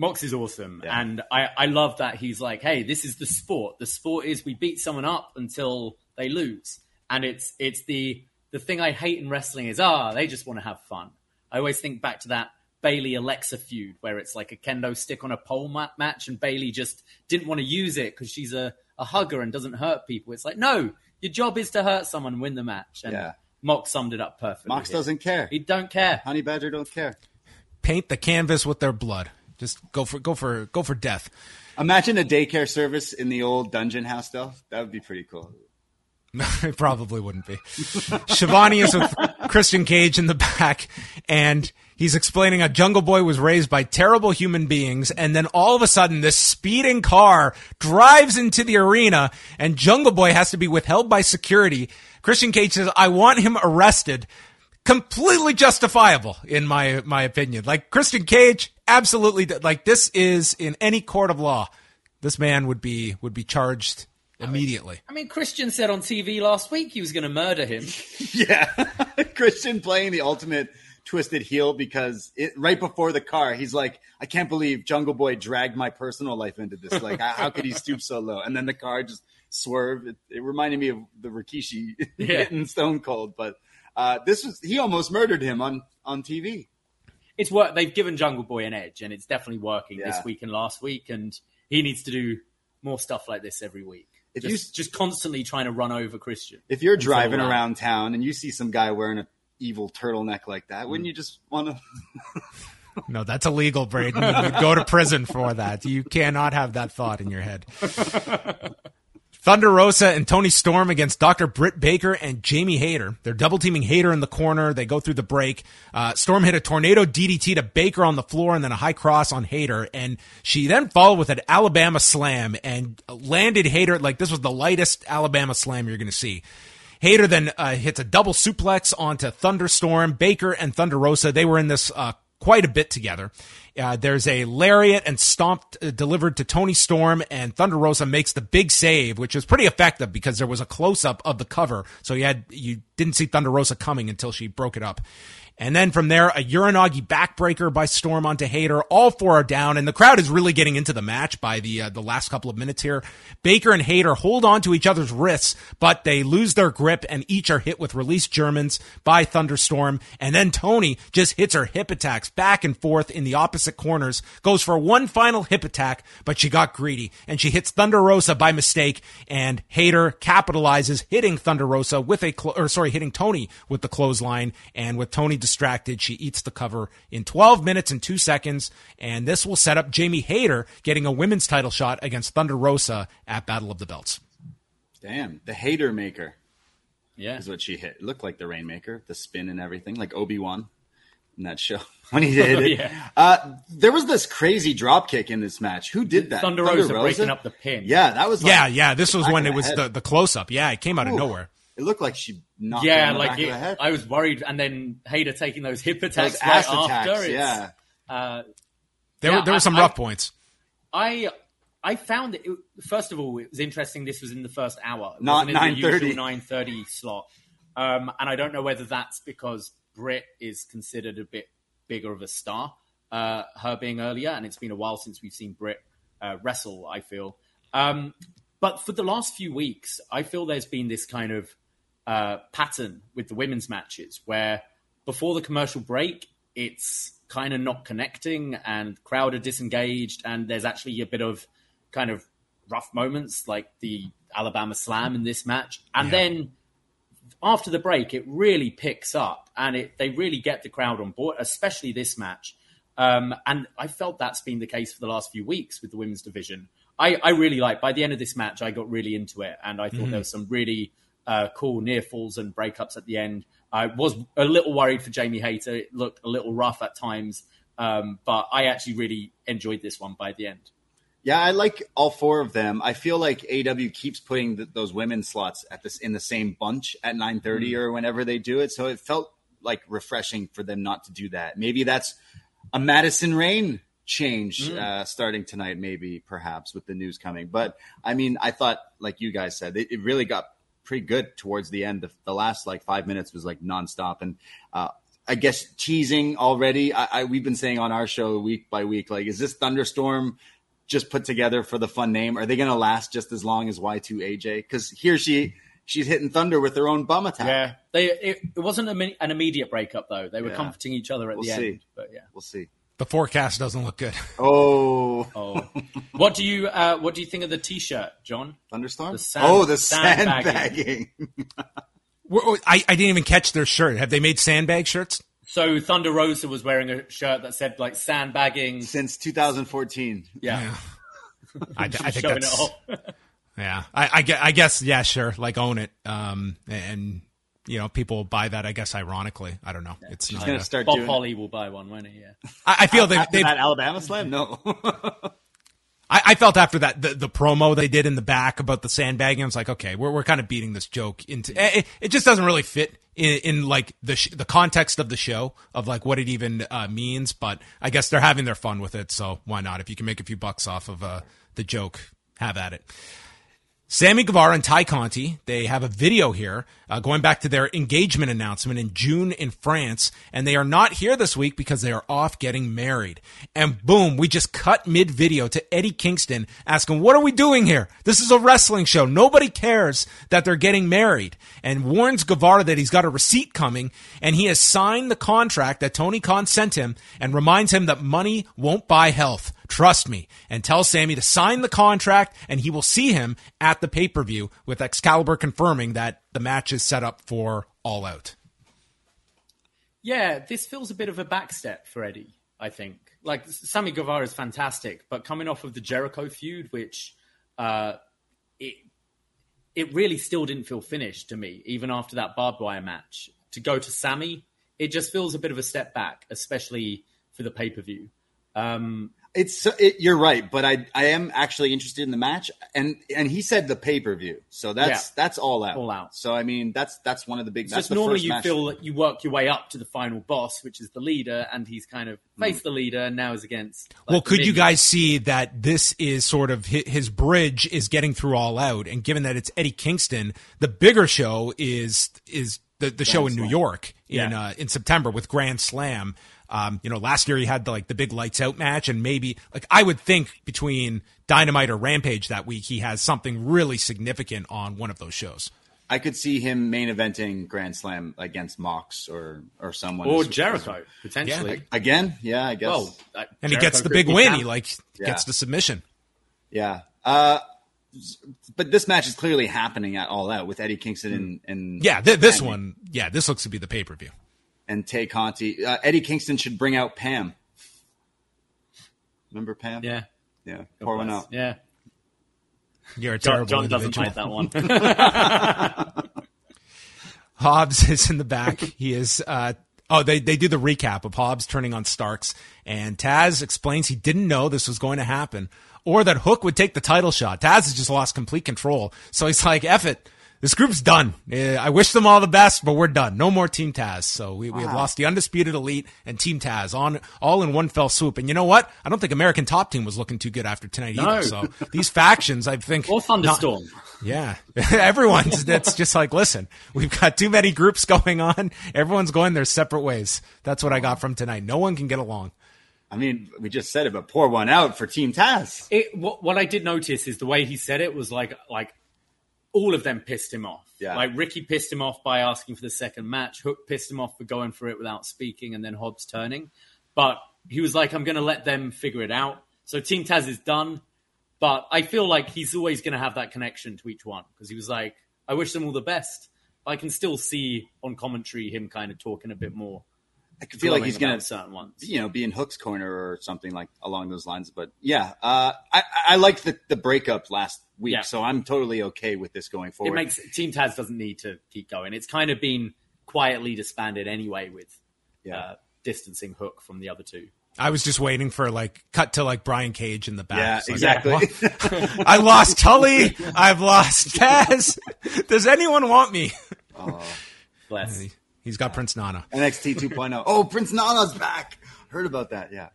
Mox is awesome, Yeah. and I, I love that he's like, "Hey, this is the sport. The sport is we beat someone up until they lose, and it's it's the the thing I hate in wrestling is ah, they just want to have fun. I always think back to that Bayley Alexa feud where it's like a kendo stick on a pole ma- match, and Bayley just didn't want to use it because she's a, a hugger and doesn't hurt people. It's like no, your job is to hurt someone and win the match. And Yeah. Mox summed it up perfectly. Mox here. doesn't care. He don't care. Honey Badger don't care. Paint the canvas with their blood. Just go for go for go for death. Imagine a daycare service in the old dungeon house, though. That would be pretty cool. it probably wouldn't be. Schiavone is with Christian Cage in the back, and he's explaining how Jungle Boy was raised by terrible human beings, and then all of a sudden, this speeding car drives into the arena, and Jungle Boy has to be withheld by security. Christian Cage says, "I want him arrested." Completely justifiable, in my my opinion. Like Christian Cage, absolutely. Like this is in any court of law, this man would be would be charged immediately. I mean, Christian said on TV last week he was going to murder him. Yeah, Christian playing the ultimate twisted heel because it, right before the car, he's like, "I can't believe Jungle Boy dragged my personal life into this. Like, how, how could he stoop so low?" And then the car just swerved. It, it reminded me of the Rikishi Yeah. hitting Stone Cold, but uh, this was he almost murdered him on on TV. It's work. They've given Jungle Boy an edge, and it's definitely working this week and last week. And he needs to do more stuff like this every week. If just, you- just constantly trying to run over Christian. If you're driving around town and you see some guy wearing a evil turtleneck like that, wouldn't you just want to? No, that's illegal, Braden. You'd go to prison for that. You cannot have that thought in your head. Thunder Rosa and Toni Storm against Dr. Britt Baker and Jamie Hayter. They're double teaming Hayter in the corner. They go through the break. Uh, Storm hit a tornado DDT to Baker on the floor and then a high cross on Hayter. And she then followed with an Alabama slam and landed Hayter like this was the lightest Alabama slam you're going to see. Hayter then uh, hits a double suplex onto Thunderstorm. Baker and Thunder Rosa, they were in this uh, quite a bit together. Uh, there's a lariat and stomped uh, delivered to Toni Storm, and Thunder Rosa makes the big save, which was pretty effective because there was a close up of the cover, so you had you didn't see Thunder Rosa coming until she broke it up. And then from there, a Uranage backbreaker by Storm onto Hayter. All four are down, and the crowd is really getting into the match by the uh, the last couple of minutes here. Baker and Hayter hold on to each other's wrists, but they lose their grip, and each are hit with released Germans by Thunderstorm. And then Toni just hits her hip attacks back and forth in the opposite corners, goes for one final hip attack, but she got greedy, and she hits Thunder Rosa by mistake, and Hayter capitalizes, hitting Thunder Rosa with a, clo- or sorry, hitting Toni with the clothesline, and with Toni distracted, she eats the cover in 12 minutes and 2 seconds, and this will set up Jamie Hayter getting a women's title shot against Thunder Rosa at Battle of the Belts. Damn, the hater maker Yeah. is what she hit. It looked like the Rainmaker, the spin and everything, like Obi Wan in that show when he did it. Yeah. uh, there was this crazy drop kick in this match. Who did that? Thunder Rosa breaking up the pin. Yeah, that was. Like, Yeah, yeah, this was when it was head. the, the close up. Yeah, it came out of nowhere. It looked like she knocked him Yeah, in the like back it, of the head. I was worried, and then Hayter taking those hip attacks Those right ass after. attacks. It's, Yeah, Uh, There, Yeah, were, there were I- some I- rough points. I I found it. First of all, it was interesting. This was in the first hour, It Not wasn't in the 9:30. usual nine thirty slot. Um, and I don't know whether that's because Britt is considered a bit bigger of a star, uh, her being earlier, and it's been a while since we've seen Britt uh, wrestle. I feel, um, but for the last few weeks, I feel there's been this kind of uh, pattern with the women's matches where before the commercial break, it's kind of not connecting and crowd are disengaged, and there's actually a bit of kind of rough moments like the Alabama Slam in this match, and then after the break, it really picks up and it they really get the crowd on board, especially this match. Um, and I felt that's been the case for the last few weeks with the women's division. I, I really like. By the end of this match, I got really into it, and I thought there was some really uh, cool near falls and breakups at the end. I was a little worried for Jamie Hayter; it looked a little rough at times, um, but I actually really enjoyed this one by the end. yeah. I like all four of them. I feel like AW keeps putting th those women slots at this in the same bunch at nine thirty Mm. or whenever they do it. So it felt like refreshing for them not to do that. Maybe that's a Madison Rayne change Mm. uh, starting tonight, maybe perhaps with the news coming. But I mean, I thought, like you guys said, it, it really got pretty good towards the end. The, the last like five minutes was like nonstop, and uh, I guess teasing already. I, I we've been saying on our show week by week, like, is this thunderstorm? Just put together for the fun name. Are they going to last just as long as Y2 AJ? Because here she she's hitting thunder with her own bum attack. Yeah, they it, it wasn't a, an immediate breakup though. They were Yeah. comforting each other at We'll the see. end. But yeah. We'll see. The forecast doesn't look good. Oh, Oh, what do you uh, what do you think of the T-shirt, John? thunderstorm. The sand- oh, the sandbagging. sandbagging. I, I didn't even catch their shirt. Have they made sandbag shirts? So Thunder Rosa was wearing a shirt that said like sandbagging. Since 2014. Yeah, I, I think Showing it that's yeah. I, I, gue- I guess yeah, sure. Like own it. Um, and you know people will buy that. I guess ironically, I don't know. It's He's not. gonna a- start Bob doing Holly will buy one, won't he? Yeah. I, I feel they, after they've that Alabama slam. No, I, I felt after that the, the promo they did in the back about the sandbagging. I was like, okay, we're we're kind of beating this joke into. It, it just doesn't really fit in, in like the sh- the context of the show of like what it even uh, means. But I guess they're having their fun with it, so why not? If you can make a few bucks off of uh, the joke, have at it. Sammy Guevara and Tay Conti, they have a video here uh, going back to their engagement announcement in June in France, and they are not here this week because they are off getting married. And boom, we just cut mid video to Eddie Kingston asking, What are we doing here? This is a wrestling show. Nobody cares that they're getting married. And warns Guevara that he's got a receipt coming, and he has signed the contract that Tony Khan sent him and reminds him that money won't buy health. Trust me. And tell Sammy to sign the contract and he will see him at the pay per view with Excalibur confirming that the match is set up for All Out. Yeah, this feels a bit of a backstep for Eddie, I think. Like, Sammy Guevara is fantastic, but coming off of the Jericho feud, which uh, it, it really still didn't feel finished to me, even after that barbed wire match. To go to Sammy, it just feels a bit of a step back, especially for the pay per view. Um, it's it, you're right, but I I am actually interested in the match, and and he said the pay per view, so that's Yeah. that's all out. All out. So I mean, that's that's one of the big. It's that's just the normally first you match. feel that you work your way up to the final boss, which is the leader, and he's kind of Hmm. faced the leader and now is against. like, well, the could you guys see that this is sort of hi- his bridge is getting through All Out, and given that it's Eddie Kingston, the bigger show is is the, the show in New York in Yeah. uh, in September with Grand Slam. Um, you know, last year he had the, like the big lights out match, and maybe like I would think between Dynamite or Rampage that week he has something really significant on one of those shows. I could see him main eventing Grand Slam against Mox or or someone or as- Jericho potentially? as- again. Yeah, I guess. Well, uh, And he gets the big win. Sam- He like Yeah. gets the submission. Yeah. Uh, but this match is clearly happening at All Out with Eddie Kingston and, and Yeah, th- this and, one. Yeah, this looks to be the pay per view. And Tay Conti. Uh, Eddie Kingston should bring out Pam. Remember Pam? Yeah, yeah. Pour one out. Yeah, You're a John, terrible John doesn't like that one. Hobbs is in the back. He is. Uh, oh, they they do the recap of Hobbs turning on Starks, and Taz explains he didn't know this was going to happen, or that Hook would take the title shot. Taz has just lost complete control, so he's like, "Eff it." This group's done. Uh, I wish them all the best, but we're done. No more Team Taz. So we, we have lost the Undisputed Elite and Team Taz on all in one fell swoop. And you know what? I don't think American Top Team was looking too good after tonight No. either. So these factions, I think, or Thunderstorm. yeah. Everyone's that's just like, listen, we've got too many groups going on. Everyone's going their separate ways. That's what I got from tonight. No one can get along. I mean, we just said it, but pour one out for Team Taz. It, what, what I did notice is the way he said it was like like all of them pissed him off. Yeah. Like Ricky pissed him off by asking for the second match. Hook pissed him off for going for it without speaking, and then Hobbs turning. But he was like, "I'm going to let them figure it out." So Team Taz is done. But I feel like he's always going to have that connection to each one because he was like, "I wish them all the best." I can still see on commentary him kind of talking a bit more. I could feel like he's going about to certain ones. you know, be in Hook's corner or something like along those lines. But yeah, uh, I, I like the, the breakup last week, Yeah. so I'm totally okay with this going forward. It makes Team Taz doesn't need to keep going. It's kind of been quietly disbanded anyway with Yeah. uh, distancing Hook from the other two. I was just waiting for like cut to like Brian Cage in the back. yeah, It's like, exactly. "Well, I lost Tully. I've lost Taz. Does anyone want me? Bless. He's got Prince Nana. NXT 2.0. Oh, Prince Nana's back. Heard about that? Yeah.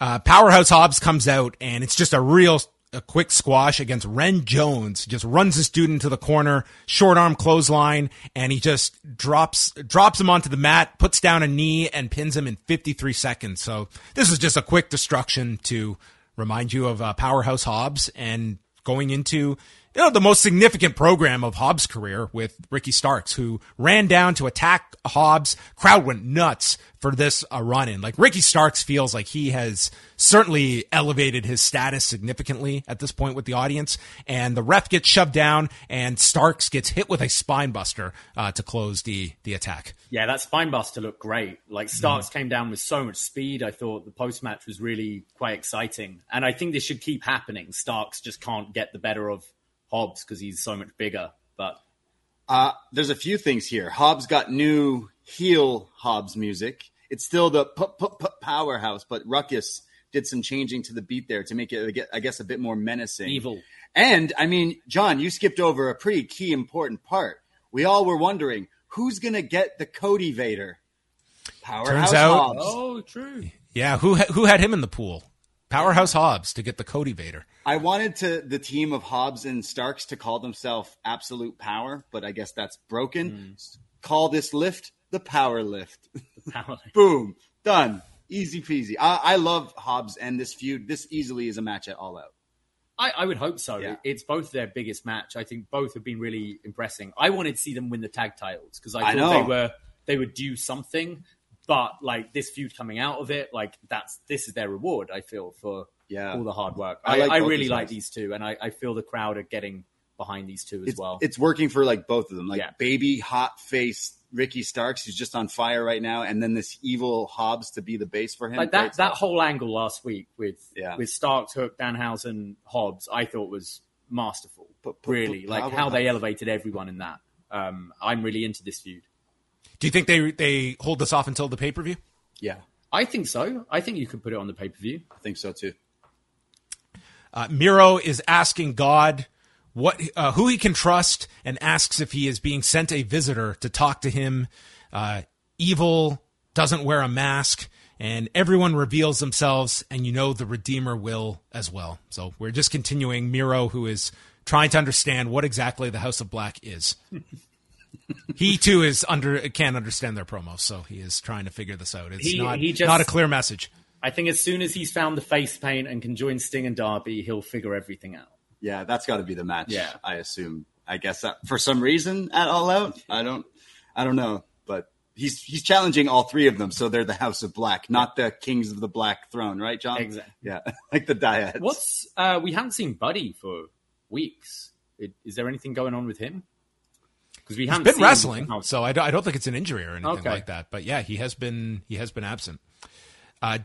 Uh, Powerhouse Hobbs comes out, and it's just a real a quick squash against Ren Jones. Just runs this dude into the corner, short arm clothesline, and he just drops drops him onto the mat, puts down a knee, and pins him in 53 seconds. So this is just a quick destruction to remind you of uh, Powerhouse Hobbs and going into you know, the most significant program of Hobbs' career with Ricky Starks, who ran down to attack Hobbs. Crowd went nuts for this uh, run in. Like Ricky Starks feels like he has certainly elevated his status significantly at this point with the audience. And the ref gets shoved down, and Starks gets hit with a spine buster uh, to close the the attack. Yeah, that spine buster looked great. Like Starks came down with so much speed. I thought the post match was really quite exciting, and I think this should keep happening. Starks just can't get the better of Hobbs because he's so much bigger. But Uh, there's a few things here. Hobbs got new heel Hobbs music. It's still the p- p- p- powerhouse, but Rukus did some changing to the beat there to make it, I guess, a bit more menacing. Evil. And I mean, John, you skipped over a pretty key important part. We all were wondering who's going to get the Cody Vader. Powerhouse Turns out- Hobbs. oh, true. Yeah, who ha- who had him in the pool? Powerhouse Hobbs to get the Cody Vader. I wanted to the team of Hobbs and Starks to call themselves Absolute Power, but I guess that's broken. Hmm. Call this lift the Power Lift. Power. Boom, done, easy peasy. I, I love Hobbs and this feud. This easily is a match at All Out. I, I would hope so. Yeah. It's both their biggest match. I think both have been really impressing. I wanted to see them win the tag titles because I I thought know. they were they would do something. But like this feud coming out of it, like that's this is their reward. I feel for Yeah. all the hard work. I I, like I really like these two, and I, I feel the crowd are getting behind these two as It's, well. it's working for like both of them. Like Yeah. baby hot face Ricky Starks, who's just on fire right now, and then this evil Hobbs to be the base for him. like that that whole angle last week with Yeah. with Starks, Hook, Danhausen, Hobbs, I thought was masterful. But- but- really, but like how- how they elevated everyone in that. Um, I'm really into this feud. Do you think they they hold this off until the pay per view? yeah, I think so. I think you could put it on the pay per view. I think so too. Uh, Miro is asking God what uh, who he can trust and asks if he is being sent a visitor to talk to him. Uh, evil doesn't wear a mask, and everyone reveals themselves, and you know the Redeemer will as well. So we're just continuing Miro, who is trying to understand what exactly the House of Black is. he too is under can't understand their promos, so he is trying to figure this out. It's He- not he just- not a clear message. I think as soon as he's found the face paint and can join Sting and Darby, he'll figure everything out. Yeah, that's got to be the match. Yeah. I assume. I guess that, for some reason at All Out, I don't, I don't know, but he's he's challenging all three of them, so they're the House of Black, not the Kings of the Black Throne, right, John? Exactly. Yeah, like the dyads. What's uh, we haven't seen Buddy for weeks. It, is there anything going on with him? Because we haven't been wrestling, so I don't, I don't think it's an injury or anything Okay. like that. But yeah, he has been he has been absent. Uh,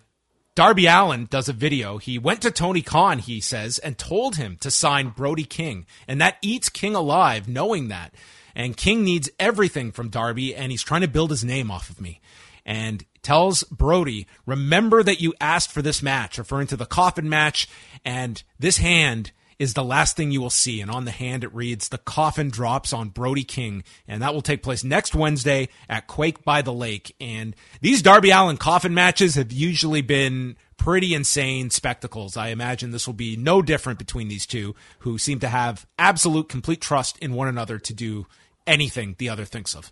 Darby Allin does a video. He went to Tony Khan, he says, and told him to sign Brody King, and that eats King alive, knowing that. And King needs everything from Darby, and he's trying to build his name off of me. And tells Brody, remember that you asked for this match, referring to the coffin match, and this hand is the last thing you will see. And on the hand, it reads, The coffin drops on Brody King. And that will take place next Wednesday at Quake by the Lake. And these Darby Allin coffin matches have usually been pretty insane spectacles. I imagine this will be no different between these two, who seem to have absolute complete trust in one another to do anything the other thinks of.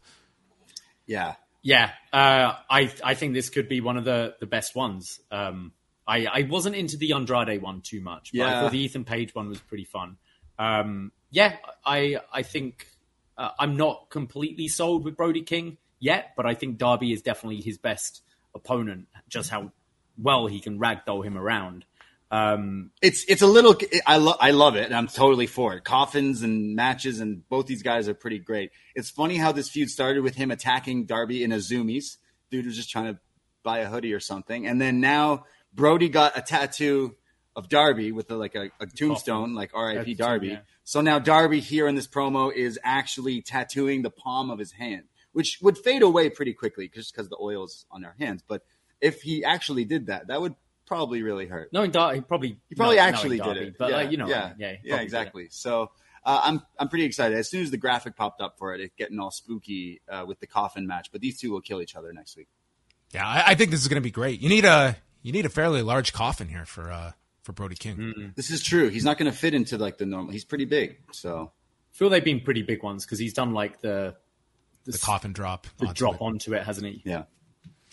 Yeah, Yeah, uh, I I think this could be one of the the best ones. Um, I I wasn't into the Andrade one too much, but I Yeah. thought the Ethan Page one was pretty fun. Um, yeah, I I think uh, I'm not completely sold with Brody King yet, but I think Darby is definitely his best opponent. Just how well he can ragdoll him around. Um, it's it's a little. I love I love it. and I'm totally for it. Coffins and matches, and both these guys are pretty great. It's funny how this feud started with him attacking Darby in a Zumiez. Dude was just trying to buy a hoodie or something, and then now Brody got a tattoo of Darby with a, like a, a tombstone, like R.I.P. Tattoo, Darby. yeah. So now Darby here in this promo is actually tattooing the palm of his hand, which would fade away pretty quickly just because the oil's on our hands. But if he actually did that, that would probably really hurt. knowing Darby, he probably He probably no- actually knowing did it, but yeah, like, you know, yeah, yeah, yeah, probably did it. exactly. So uh, I'm I'm pretty excited. As soon as the graphic popped up for it, it's getting all spooky uh, with the coffin match. But these two will kill each other next week. Yeah, I, I think this is going to be great. You need a you need a fairly large coffin here for uh, for Brody King. This is true. He's not going to fit into like the normal. He's pretty big, so I feel they've been pretty big ones because he's done like the The coffin drop. the onto drop it. onto it, hasn't he? yeah.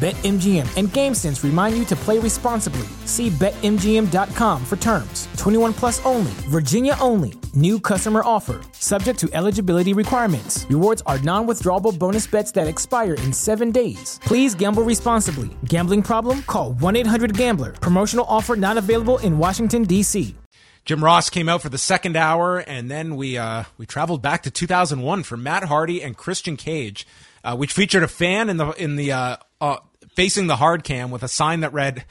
BetMGM and GameSense remind you to play responsibly. See BetMGM.com for terms. 21 plus only, Virginia only. New customer offer, subject to eligibility requirements. Rewards are non withdrawable bonus bets that expire in seven days. Please gamble responsibly. Gambling problem? Call 1 800 Gambler. Promotional offer not available in Washington, D.C. Jim Ross came out for the second hour, and then we uh, we traveled back to 2001 for Matt Hardy and Christian Cage, uh, which featured a fan in the in the uh, uh, facing the hard cam with a sign that read,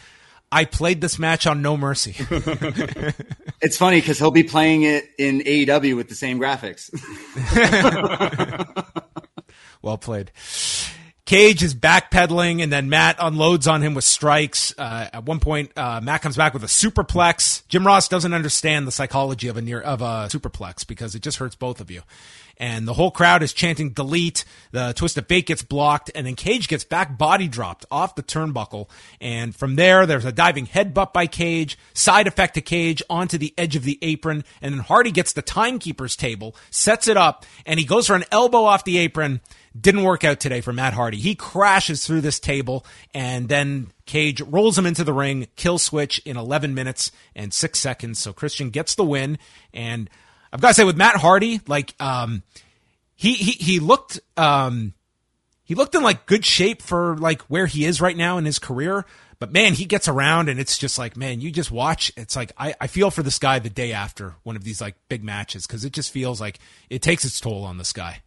"I played this match on No Mercy." It's funny because he'll be playing it in AEW with the same graphics. well played. Cage is backpedaling, and then Matt unloads on him with strikes. Uh, at one point, uh, Matt comes back with a superplex. Jim Ross doesn't understand the psychology of a near of a superplex because it just hurts both of you. And the whole crowd is chanting "delete." The twist of fate gets blocked, and then Cage gets back body dropped off the turnbuckle. And from there, there's a diving headbutt by Cage, side effect to Cage onto the edge of the apron, and then Hardy gets the timekeeper's table, sets it up, and he goes for an elbow off the apron. Didn't work out today for Matt Hardy. He crashes through this table and then Cage rolls him into the ring, kill switch in 11 minutes and 6 seconds. So Christian gets the win and I've got to say with Matt Hardy, like um he he he looked um he looked in like good shape for like where he is right now in his career. But man, he gets around and it's just like, man, you just watch. It's like, I, I feel for this guy the day after one of these like big matches because it just feels like it takes its toll on this guy.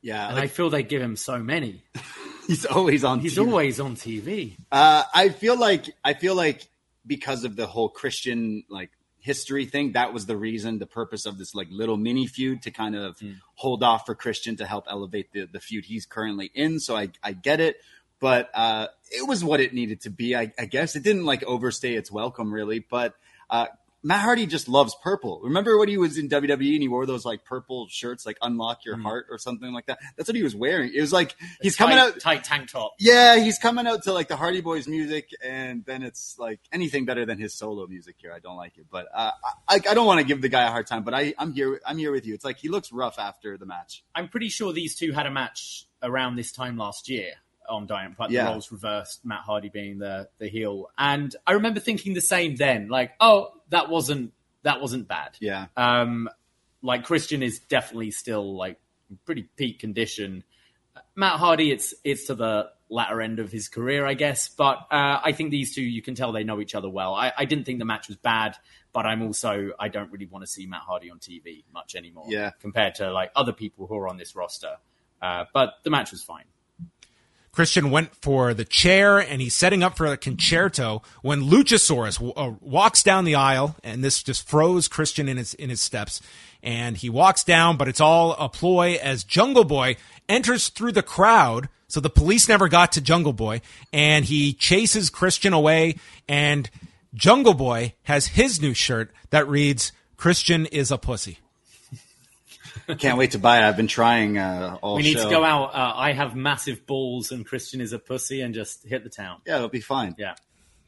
Yeah, And like, I feel they give him so many. he's always on. He's TV. always on TV. Uh, I feel like I feel like because of the whole Christian like history thing, that was the reason, the purpose of this like little mini feud to kind of hold off for Christian to help elevate the the feud he's currently in. So I I get it, but uh, it was what it needed to be. I, I guess it didn't like overstay its welcome really, but. Uh, Matt Hardy just loves purple. Remember when he was in WWE and he wore those like purple shirts, like "Unlock Your Heart" or something like that? That's what he was wearing. It was like he's coming out tight tank top. yeah, he's coming out to like the Hardy Boys music, and then it's like anything better than his solo music here. I don't like it, but uh, I, I don't want to give the guy a hard time. But I, I'm here. I'm here with you. It's like he looks rough after the match. I'm pretty sure these two had a match around this time last year on but Yeah. The roles reversed, Matt Hardy being the the heel, and I remember thinking the same then. Like, oh, that wasn't that wasn't bad. Yeah, Um, like Christian is definitely still like pretty peak condition. Matt Hardy, it's it's to the latter end of his career, I guess. But uh, I think these two, you can tell they know each other well. I, I didn't think the match was bad, but I'm also I don't really want to see Matt Hardy on TV much anymore. Yeah. compared to like other people who are on this roster. Uh, but the match was fine. Christian went for the chair and he's setting up for a Conchairto when Luchasaurus uh, walks down the aisle and this just froze Christian in his in his steps and he walks down but it's all a ploy as Jungle Boy enters through the crowd so the police never got to Jungle Boy and he chases Christian away and Jungle Boy has his new shirt that reads Christian is a pussy. Can't wait to buy it. I've been trying uh, all. We need show. to go out. Uh, I have massive balls, and Christian is a pussy, and just hit the town. Yeah, it'll be fine. Yeah.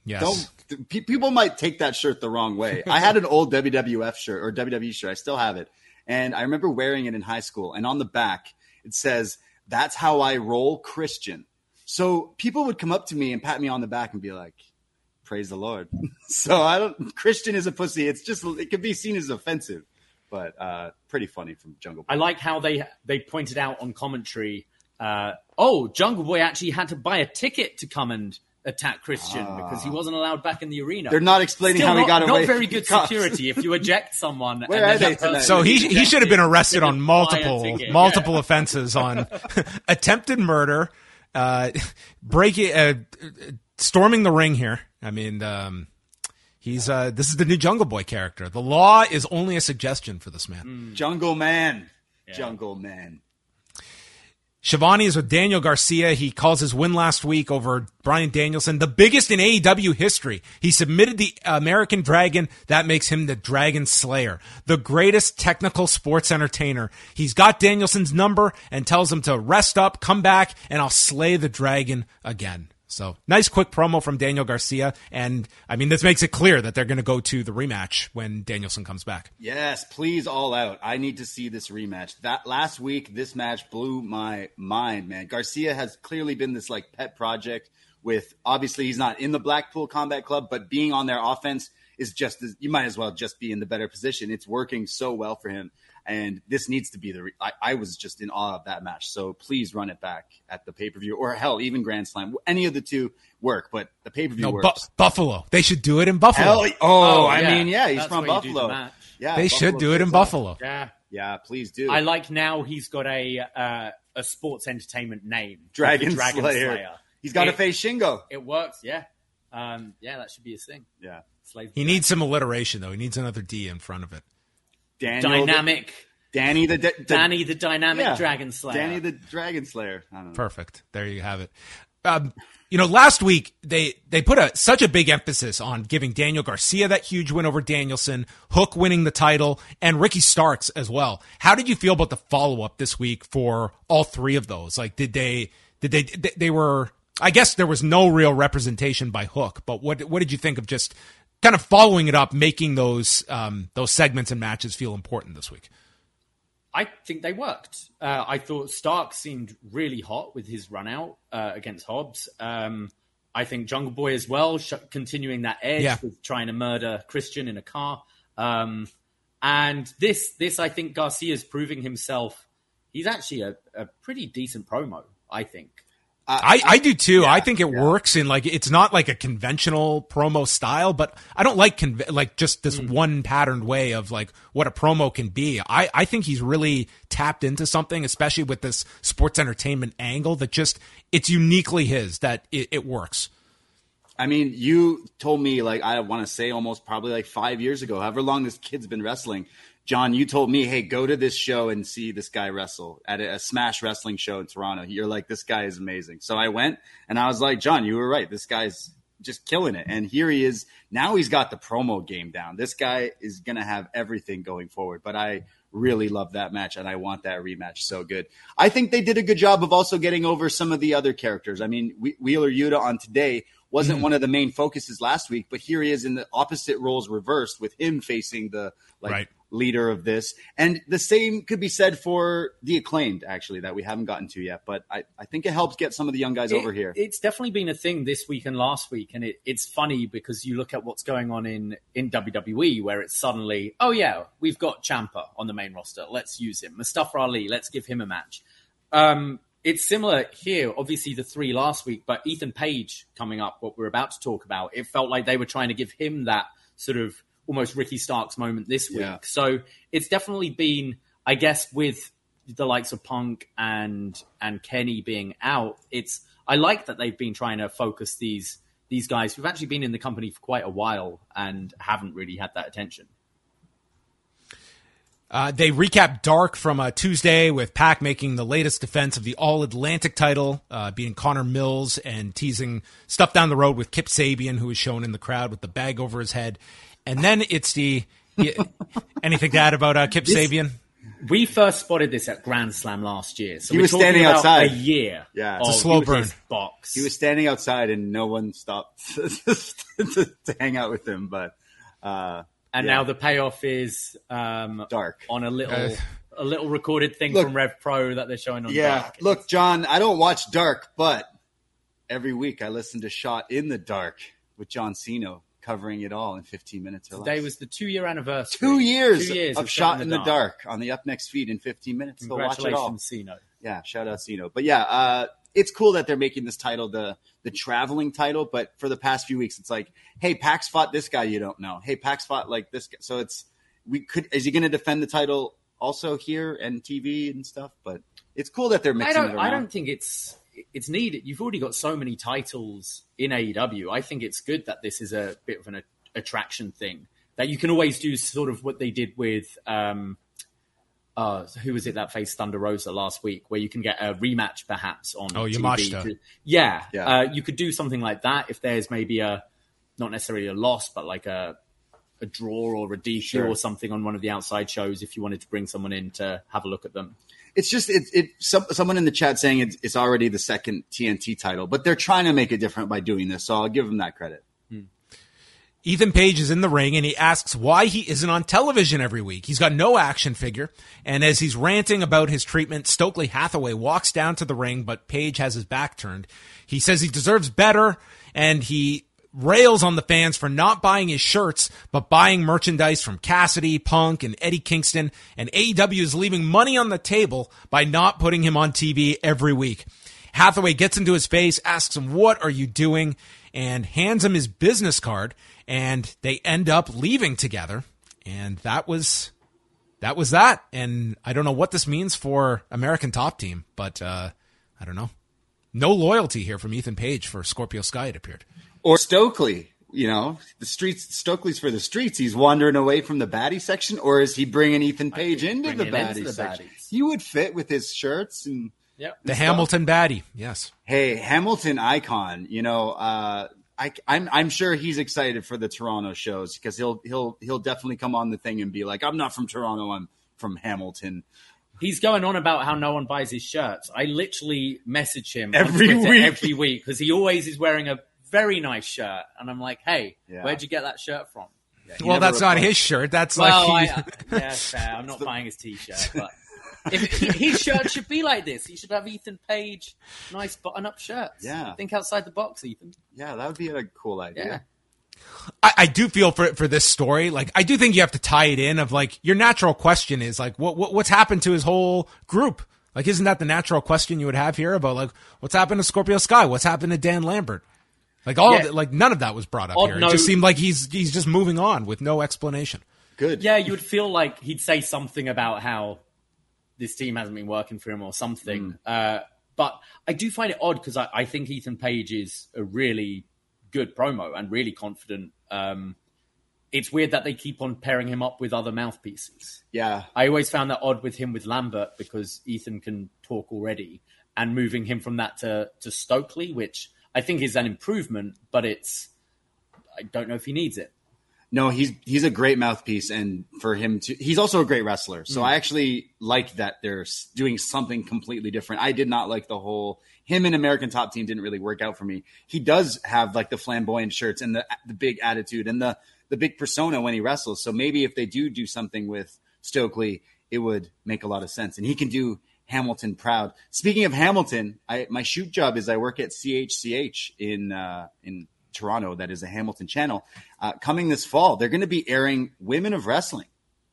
Yes. Don't pe- people might take that shirt the wrong way. I had an old WWF shirt or WWE shirt. I still have it, and I remember wearing it in high school. And on the back it says, "That's how I roll, Christian." So people would come up to me and pat me on the back and be like, "Praise the Lord." so I don't. Christian is a pussy. It's just it could be seen as offensive, but uh, pretty funny from Jungle. Boy. I like how they they pointed out on commentary. Uh, oh, Jungle Boy actually had to buy a ticket to come and attack Christian because he wasn't allowed back in the arena. They're not explaining Still how he not, got away. Not very good Cops. security if you eject someone. Where and are they tonight? So he he should have been arrested on they buy a multiple multiple Yeah. offenses on attempted murder, uh, breaking, uh, storming the ring here. I mean, um, He's uh, this is the new Jungle Boy character. The law is only a suggestion for this man. Jungle Man. Jungle Man. Schiavone is with Daniel Garcia. He calls his win last week over Bryan Danielson, the biggest in AEW history. He submitted the American Dragon. That makes him the Dragon Slayer, the greatest technical sports entertainer. He's got Danielson's number and tells him to rest up, come back, and I'll slay the dragon again. So nice quick promo from Daniel Garcia. And I mean, this makes it clear that they're going to go to the rematch when Danielson comes back. Yes, please, all out. I need to see this rematch. That last week, this match blew my mind, man. Garcia has clearly been this like pet project. With obviously, he's not in the Blackpool Combat Club, but being on their offense is just you might as well just be in the better position. It's working so well for him, and this needs to be the. Re- I, I was just in awe of that match. So please run it back at the pay per view, or hell, even Grand Slam. Any of the two work, but the pay per view No, Bu- works. Buffalo. They should do it in Buffalo. Hell, oh, Oh, I yeah. mean, yeah, he's That's from where you do the Buffalo. Yeah, they should do it in fits Buffalo. Yeah. Yeah, please do. I like now he's got a uh, a sports entertainment name. Dragon, Dragon Slayer. He's got to face Shingo. It works, yeah. Um, yeah, that should be his thing. Yeah, Slave He needs some alliteration though. He needs another D in front of it. Daniel, dynamic Danny the, the Danny the dynamic yeah, Dragon Slayer. Danny the Dragon Slayer. I don't know. Perfect. There you have it. Um, you know, last week they they put a such a big emphasis on giving Daniel Garcia that huge win over Danielson, Hook winning the title, and Ricky Starks as well. How did you feel about the follow up this week for all three of those? Like, did they did they they, they were? I guess there was no real representation by Hook, but what what did you think of just kind of following it up, making those um, those segments and matches feel important this week? I think they worked. Uh, I thought Stark seemed really hot with his run out uh, against Hobbs. Um, I think Jungle Boy as well, sh- continuing that edge Yeah. with trying to murder Christian in a car. Um, and this, this I think Garcia's proving himself. He's actually a, a pretty decent promo. I think. I, I do too. I think it works in like it's not like a conventional promo style, but I don't like conve- like just this mm. one patterned way of like what a promo can be. I I think he's really tapped into something, especially with this sports entertainment angle that just it's uniquely his that it, it works. I mean, you told me like I want to say almost probably like five years ago, however long this kid's been wrestling. John, you told me, hey, go to this show and see this guy wrestle at a, a Smash Wrestling show in Toronto. You're like, this guy is amazing. So I went and I was like, John, you were right. This guy's just killing it. And here he is. Now he's got the promo game down. This guy is going to have everything going forward. But I really love that match and I want that rematch so good. I think they did a good job of also getting over some of the other characters. I mean, Whe- Wheeler Yuta on today wasn't one of the main focuses last week, but here he is in the opposite roles reversed with him facing the like Right. leader of this. And the same could be said for the acclaimed, actually, that we haven't gotten to yet. But I, I think it helps get some of the young guys It- over here. It's definitely been a thing this week and last week, and it, it's funny because you look at what's going on in in WWE, where it's suddenly, oh yeah, we've got Ciampa on the main roster, let's use him. Mustafa Ali, let's give him a match. Um, it's similar here, obviously the three last week, but Ethan Page coming up, what we're about to talk about, it felt like they were trying to give him that sort of almost Ricky Starks moment this week. Yeah. So it's definitely been, I guess, with the likes of Punk and and Kenny being out, it's I like that they've been trying to focus these these guys who've actually been in the company for quite a while and haven't really had that attention. Uh, they recap Dark from uh, Tuesday with Pac making the latest defense of the All Atlantic title, uh, beating Connor Mills and teasing stuff down the road with Kip Sabian, who was shown in the crowd with the bag over his head. And then it's the. anything to add about uh, Kip Sabian? We first spotted this at Grand Slam last year, so He we're was standing about outside. a year. Yeah. of It's a slow his burn. box. He was standing outside and no one stopped to, to hang out with him. But uh, and yeah. now the payoff is um, Dark. on a little Uh, a little recorded thing Look- from Rev Pro that they're showing on. Yeah. Dark. Look, John, I don't watch Dark, but every week I listen to Shot in the Dark with John Cena covering it all in 15 minutes or today less. was the two year anniversary. two years, Two years of Shot in the dark. on the upNXT feed in 15 minutes. So watch it all. Congratulations, Cena. Yeah, shout out Cino. But yeah, uh, it's cool that they're making this title the the traveling title. But for the past few weeks, it's like, hey, Pac's fought this guy you don't know. Hey, Pac's fought like this guy. So it's we could is he going to defend the title also here and TV and stuff? But it's cool that they're I mixing don't. it around. I don't think it's it's needed. You've already got so many titles in AEW. I think it's good that this is a bit of an, attraction thing that you can always do sort of what they did with um, uh, who was it that faced Thunder Rosa last week, where you can get a rematch perhaps on Oh, TV. Yamashita. Yeah, Yeah. Uh, you could do something like that if there's maybe a not necessarily a loss, but like a a draw or a DQ Sure. or something on one of the outside shows. If you wanted to bring someone in to have a look at them, It's just it. it some, someone in the chat saying it's, it's already the second TNT title, but they're trying to make it different by doing this. So I'll give them that credit. Ethan Page is in the ring and he asks why he isn't on television every week. He's got no action figure. And as he's ranting about his treatment, Stokely Hathaway walks down to the ring, but Page has his back turned. He says he deserves better and he rails on the fans for not buying his shirts, but buying merchandise from Cassidy, Punk, and Eddie Kingston. And AEW is leaving money on the table by not putting him on TV every week. Hathaway gets into his face, asks him, What are you doing? and hands him his business card. And they end up leaving together. And that was that was that. And I don't know what this means for American Top Team, but uh, I don't know. No loyalty here from Ethan Page for Scorpio Sky, it appeared. Or Stokely, you know, the streets. Stokely's for the streets. He's wandering away from the baddie section, or is he bringing Ethan Page into the him into baddie the section? baddies. He would fit with his shirts and yep. The Hamilton baddie, yes. hey, Hamilton icon. You know, uh, I, I'm I'm sure he's excited for the Toronto shows because he'll he'll he'll definitely come on the thing and be like, I'm not from Toronto, I'm from Hamilton. He's going on about how no one buys his shirts. I literally message him Every Twitter week. every week because he always is wearing a very nice shirt, and I'm like, "Hey, Yeah. where'd you get that shirt from?" He well, never that's not his shirt. That's Well, like he, I, yeah, fair. I'm not buying his t-shirt, but if he, his shirt should be like this. He should have Ethan Page, nice button-up shirts. Yeah. think outside the box, Ethan. Yeah, that would be a cool idea. Yeah. I, I do feel for for this story. Like I do think you have to tie it in. Of like your natural question is like what, what what's happened to his whole group? Like isn't that the natural question you would have here about like what's happened to Scorpio Sky? What's happened to Dan Lambert? Like all of Yeah. it, like none of that was brought up Odd here. It just seemed like he's he's just moving on with no explanation. Good. Yeah, you would feel like he'd say something about how this team hasn't been working for him or something. Uh, but I do find it odd because I, I think Ethan Page is a really good promo and really confident. Um, it's weird that they keep on pairing him up with other mouthpieces. Yeah. I always found that odd with him with Lambert because Ethan can talk already, and moving him from that to to Stokely, which I think is an improvement, but it's I don't know if he needs it. No, he's he's a great mouthpiece, and for him to, he's also a great wrestler. So I actually like that they're doing something completely different. I did not like the whole him and American Top Team didn't really work out for me. He does have like the flamboyant shirts and the the big attitude and the the big persona when he wrestles. So maybe if they do do something with Stokely, it would make a lot of sense, and he can do Hamilton proud. Speaking of Hamilton, I, my shoot job is I work at CHCH in uh, in Toronto. That is a Hamilton channel. Uh, coming this fall, they're going to be airing Women of Wrestling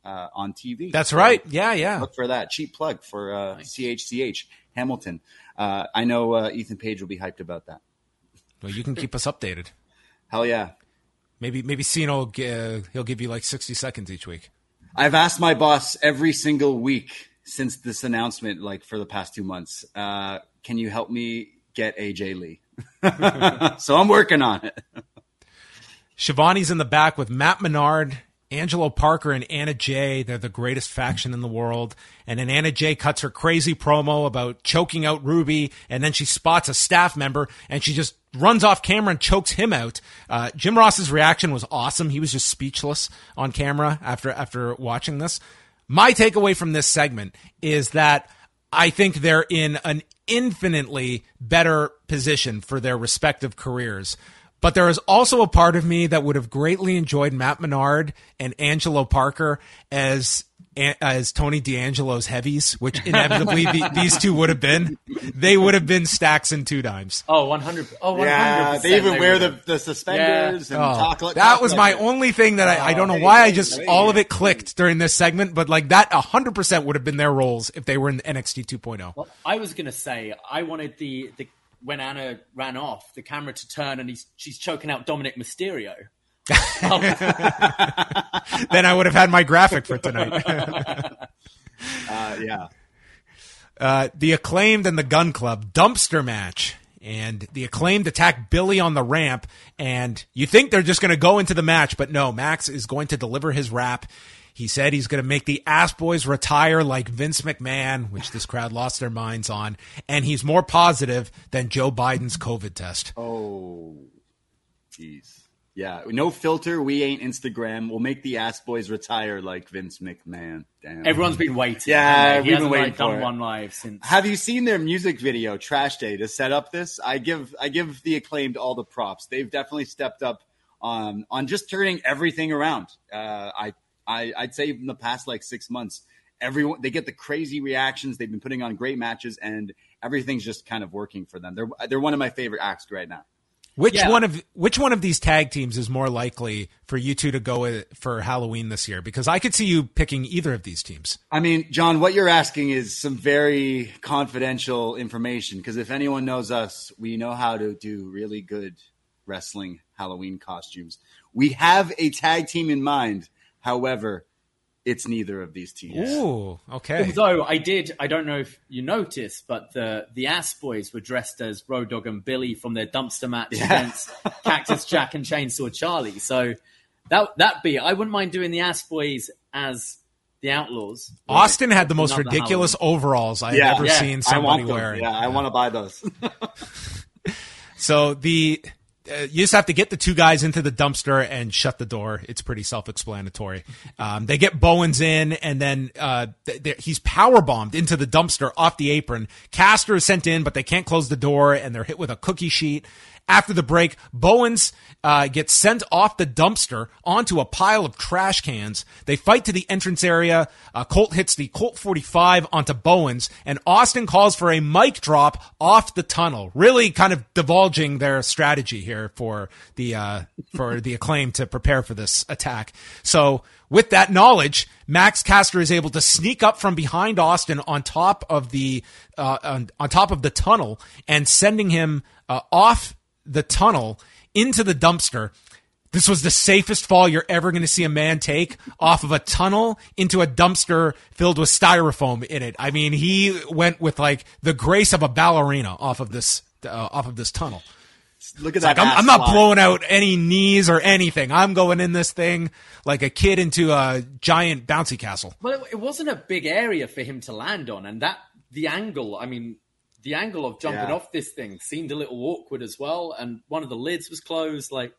uh, on TV. That's So right. Yeah, yeah. Look for that cheap plug for uh, CHCH Hamilton. Uh, I know uh, Ethan Page will be hyped about that. Well, you can keep us updated. Hell yeah! Maybe maybe Cena will gi- he'll give you like sixty seconds each week. I've asked my boss every single week since this announcement, like for the past two months, uh, can you help me get AJ Lee? so I'm working on it. Schiavone's in the back with Matt Menard, Angelo Parker, and Anna Jay. They're the greatest faction in the world. And then Anna Jay cuts her crazy promo about choking out Ruby, and then she spots a staff member, and she just runs off camera and chokes him out. Uh, Jim Ross's reaction was awesome. He was just speechless on camera after after watching this. My takeaway from this segment is that I think they're in an infinitely better position for their respective careers. But there is also a part of me that would have greatly enjoyed Matt Menard and Angelo Parker as as Tony D'Angelo's heavies, which inevitably the, these two would have been. They would have been stacks and two dimes. Oh, 100. Oh, 100%. Yeah, they even wear the, the suspenders and Oh, talk like that talk was my only thing that I, I don't know hey, why I just all of it clicked during this segment, but like that 100% would have been their roles if they were in NXT 2.0. Well, I was going to say I wanted the, the when Anna ran off, the camera to turn and he's she's choking out Dominic Mysterio. then I would have had my graphic for tonight. Uh, yeah. Uh, the acclaimed and the Gunn Club dumpster match and the acclaimed attack Billy on the ramp. And you think they're just going to go into the match, but no, Max is going to deliver his rap. He said he's going to make the ass boys retire like Vince McMahon, which this crowd lost their minds on. And he's more positive than Joe Biden's COVID test. Oh, jeez. Yeah, no filter. We ain't Instagram. We'll make the ass boys retire like Vince McMahon. Damn. Everyone's been waiting. Yeah, haven't they? he we've been waiting like, done for it. one live since. Have you seen their music video, Trash Day, to set up this? I give I give the acclaimed all the props. They've definitely stepped up on on just turning everything around. Uh, I, I I'd say in the past like six months, everyone they get the crazy reactions. They've been putting on great matches, and everything's just kind of working for them. They're they're one of my favorite acts right now. Which Yeah. one of which one of these tag teams is more likely for you two to go for Halloween this year? Because I could see you picking either of these teams. I mean, John, what you're asking is some very confidential information because if anyone knows us, we know how to do really good wrestling Halloween costumes. We have a tag team in mind. However, it's neither of these teams. Ooh, okay. Although I did, I don't know if you noticed, but the the Ass Boys were dressed as Road Dogg and Billy from their dumpster match against Cactus Jack and Chainsaw Charlie. So that that be, I wouldn't mind doing the Ass Boys as the Outlaws. Austin had the most Another ridiculous overalls I've Yeah, ever yeah, seen somebody want them. wearing. Yeah, I want to buy those. So the uh, you just have to get the two guys into the dumpster and shut the door. It's pretty self-explanatory. Um, they get Bowens in, and then uh, he's power bombed into the dumpster off the apron. Caster is sent in, but they can't close the door, and they're hit with a cookie sheet. After the break, Bowens uh, gets sent off the dumpster onto a pile of trash cans. They fight to the entrance area. Uh, Colt hits the Colt 45 onto Bowens, and Austin calls for a mic drop off the tunnel. Really, kind of divulging their strategy here for the uh, for the acclaim to prepare for this attack. So. With that knowledge, Max Caster is able to sneak up from behind Austin on top of the uh, on, on top of the tunnel and sending him uh, off the tunnel into the dumpster. This was the safest fall you're ever going to see a man take off of a tunnel into a dumpster filled with styrofoam in it. I mean, he went with like the grace of a ballerina off of this uh, off of this tunnel. Look at Like that. I'm, I'm not blowing out any knees or anything. I'm going in this thing like a kid into a giant bouncy castle. Well, it, it wasn't a big area for him to land on, and that the angle. I mean, the angle of jumping Yeah. off this thing seemed a little awkward as well, and one of the lids was closed. Like,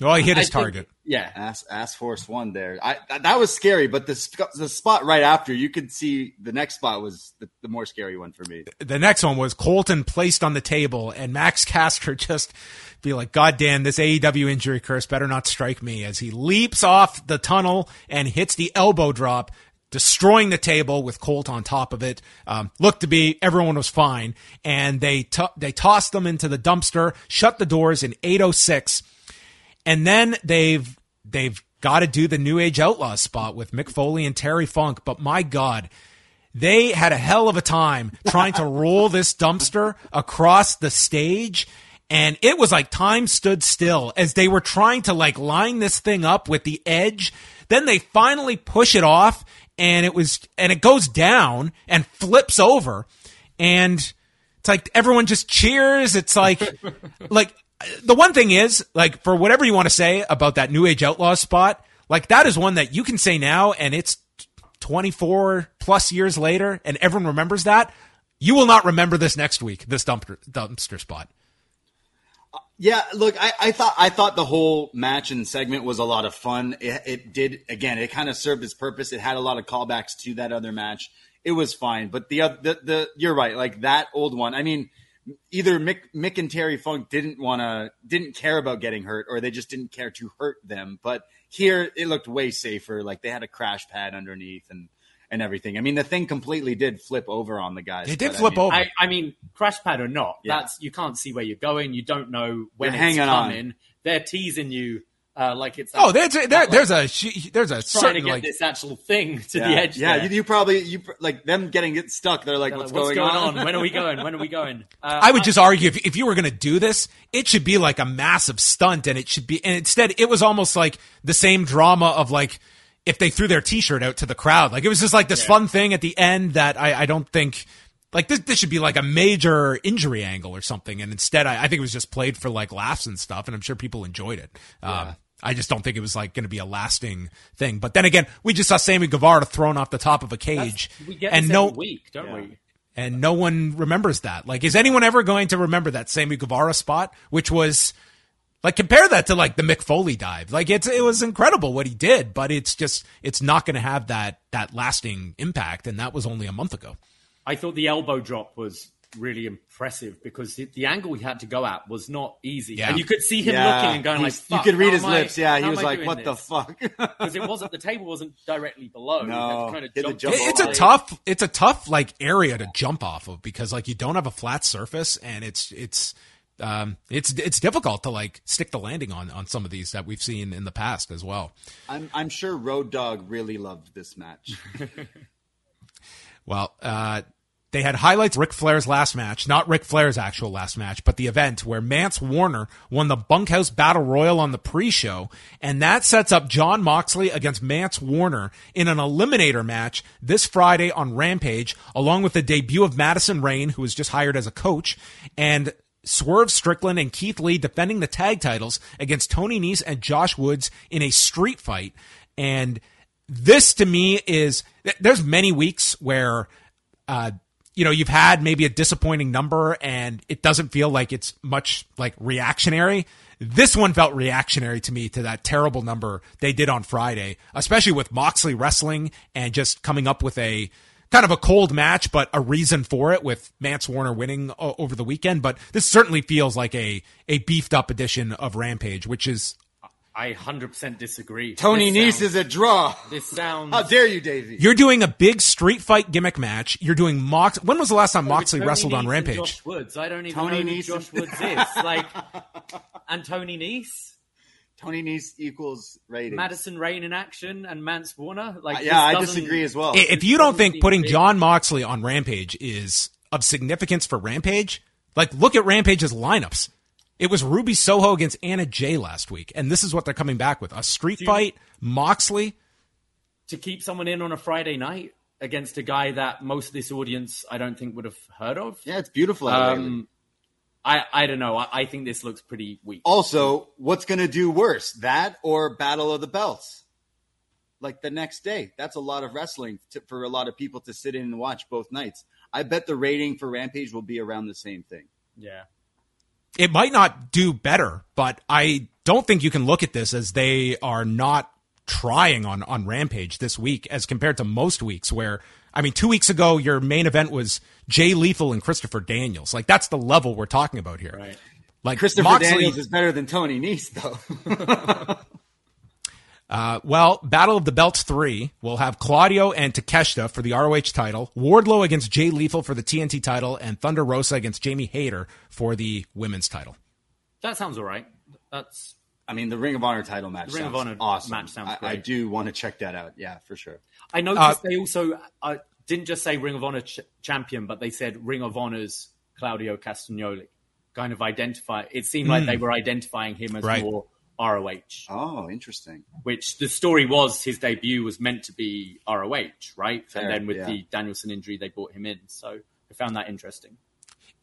Well, he hit I his think- target. yeah, Ass, ass force one there. I that, that was scary, but the the spot right after, you could see the next spot was the, the more scary one for me. the next one was Colton placed on the table, and Max Caster just be like, God damn, this AEW injury curse better not strike me as he leaps off the tunnel and hits the elbow drop, destroying the table with Colt on top of it. Um, looked to be everyone was fine, and they to- they tossed them into the dumpster, shut the doors in 806, and then they've they've got to do the New Age Outlaw spot with Mick Foley and Terry Funk. But my God, they had a hell of a time trying to roll this dumpster across the stage. And it was like time stood still as they were trying to like line this thing up with the edge. Then they finally push it off and it was, and it goes down and flips over. And it's like everyone just cheers. It's like, like the one thing is, like, for whatever you want to say about that New Age Outlaw spot, like that is one that you can say now and it's 24 plus years later and everyone remembers that. You will not remember this next week, this dumpster, dumpster spot. Yeah, look, I, I thought I thought the whole match and segment was a lot of fun. It, it did again. It kind of served its purpose. It had a lot of callbacks to that other match. It was fine, but the oth- the, the you're right. Like that old one. I mean, either Mick, Mick and Terry Funk didn't want to didn't care about getting hurt, or they just didn't care to hurt them. But here, it looked way safer. Like they had a crash pad underneath and and everything. I mean, the thing completely did flip over on the guys. It did but I flip mean, over. I, I mean, crash pad or not, Yeah. that's you can't see where you're going. You don't know when You're it's hanging on. They're teasing you uh, like it's Oh, there's a, there, like, there's a she- there's a trying to get like this actual thing to Yeah, the edge. yeah. You, you probably you like them getting it stuck. They're like, They're what's, like, going, on? When are we going? When are we going? Uh, I would just argue if, if you were going to do this, it should be like a massive stunt and it should be, and instead it was almost like the same drama of like, if they threw their t-shirt out to the crowd, like it was just like this fun thing at the end that I, I don't think like this, this should be like a major injury angle or something. And instead, I, I think it was just played for like laughs and stuff. And I'm sure people enjoyed it. Um, I just don't think it was like going to be a lasting thing. But then again, we just saw Sammy Guevara thrown off the top of a cage, We get and no, week, don't we? and no one remembers that. Like, is anyone ever going to remember that Sammy Guevara spot, which was like compare that to like the Mick Foley dive? Like, it's it was incredible what he did, but it's just it's not going to have that that lasting impact, and that was only a month ago. I thought the elbow drop was really impressive because the, the angle he had to go at was not easy, Yeah. and you could see him Yeah, looking and going like, he's- you could read his am I- lips. Yeah, he was like, doing "What the fuck?" Because it wasn't the table wasn't directly below. You No, to kind of jump jump to It's a tough, it's a tough like area to jump off of because like you don't have a flat surface and it's it's um it's it's difficult to like stick the landing on on some of these that we've seen in the past as well. I'm I'm sure Road Dogg really loved this match. Well, uh, they had highlights of Ric Flair's last match, not Ric Flair's actual last match, but the event where Mance Warner won the Bunkhouse Battle Royal on the pre-show, and that sets up Jon Moxley against Mance Warner in an eliminator match this Friday on Rampage, along with the debut of Madison Rayne, who was just hired as a coach, and Swerve Strickland and Keith Lee defending the tag titles against Tony Nese and Josh Woods in a street fight. And this to me is there's many weeks where uh you know you've had maybe a disappointing number and it doesn't feel like it's much like reactionary this one felt reactionary to me to that terrible number they did on Friday especially with Moxley wrestling and just coming up with a kind of a cold match but a reason for it with Mance Warner winning o- over the weekend but this certainly feels like a a beefed up edition of Rampage which is I hundred percent disagree. Tony This Nese sounds- is a draw. This sounds. How dare you, Davie? You're doing a big street fight gimmick match. You're doing Mox. When was the last time oh, Moxley Tony wrestled Nese on and Rampage? Josh Woods. I don't even Tony know who Nese. Josh Woods is. Like, and Tony Nese, Tony Nese equals rating. Madison Rayne in action, and Mance Warner. Like, Uh, yeah, I disagree as well. If you don't think putting big. Jon Moxley on Rampage is of significance for Rampage, like look at Rampage's lineups. It was Ruby Soho against Anna Jay last week, and this is what they're coming back with: a street you- fight, Moxley. to keep someone in on a Friday night against a guy that most of this audience I don't think would have heard of. yeah, it's beautiful. out lately. Um, I I don't know. I, I think this looks pretty weak. Also, what's going to do worse, that or Battle of the Belts? Like the next day, that's a lot of wrestling to, for a lot of people to sit in and watch both nights. I bet the rating for Rampage will be around the same thing. Yeah. It might not do better, but I don't think you can look at this as they are not trying on on Rampage this week as compared to most weeks where I mean 2 weeks ago your main event was Jay Lethal and Christopher Daniels. Like that's the level we're talking about here. Right. Like Christopher Moxley, Daniels is better than Tony Nese, though. Uh, well, Battle of the Belts 3 will have Claudio and Takeshita for the ROH title, Wardlow against Jay Lethal for the TNT title, and Thunder Rosa against Jamie Hayter for the women's title. That sounds all right. That's I mean, the Ring of Honor title match. The Ring of Honor awesome. match sounds I, I do want to check that out. Yeah, for sure. I noticed Uh, they also uh, didn't just say Ring of Honor ch- champion, but they said Ring of Honor's Claudio Castagnoli. Kind of identify. It seemed like they were identifying him as Right. more ROH, Oh, interesting. which the story was his debut was meant to be ROH, right? Fair, and then with yeah. the Danielson injury, they brought him in. So I found that interesting.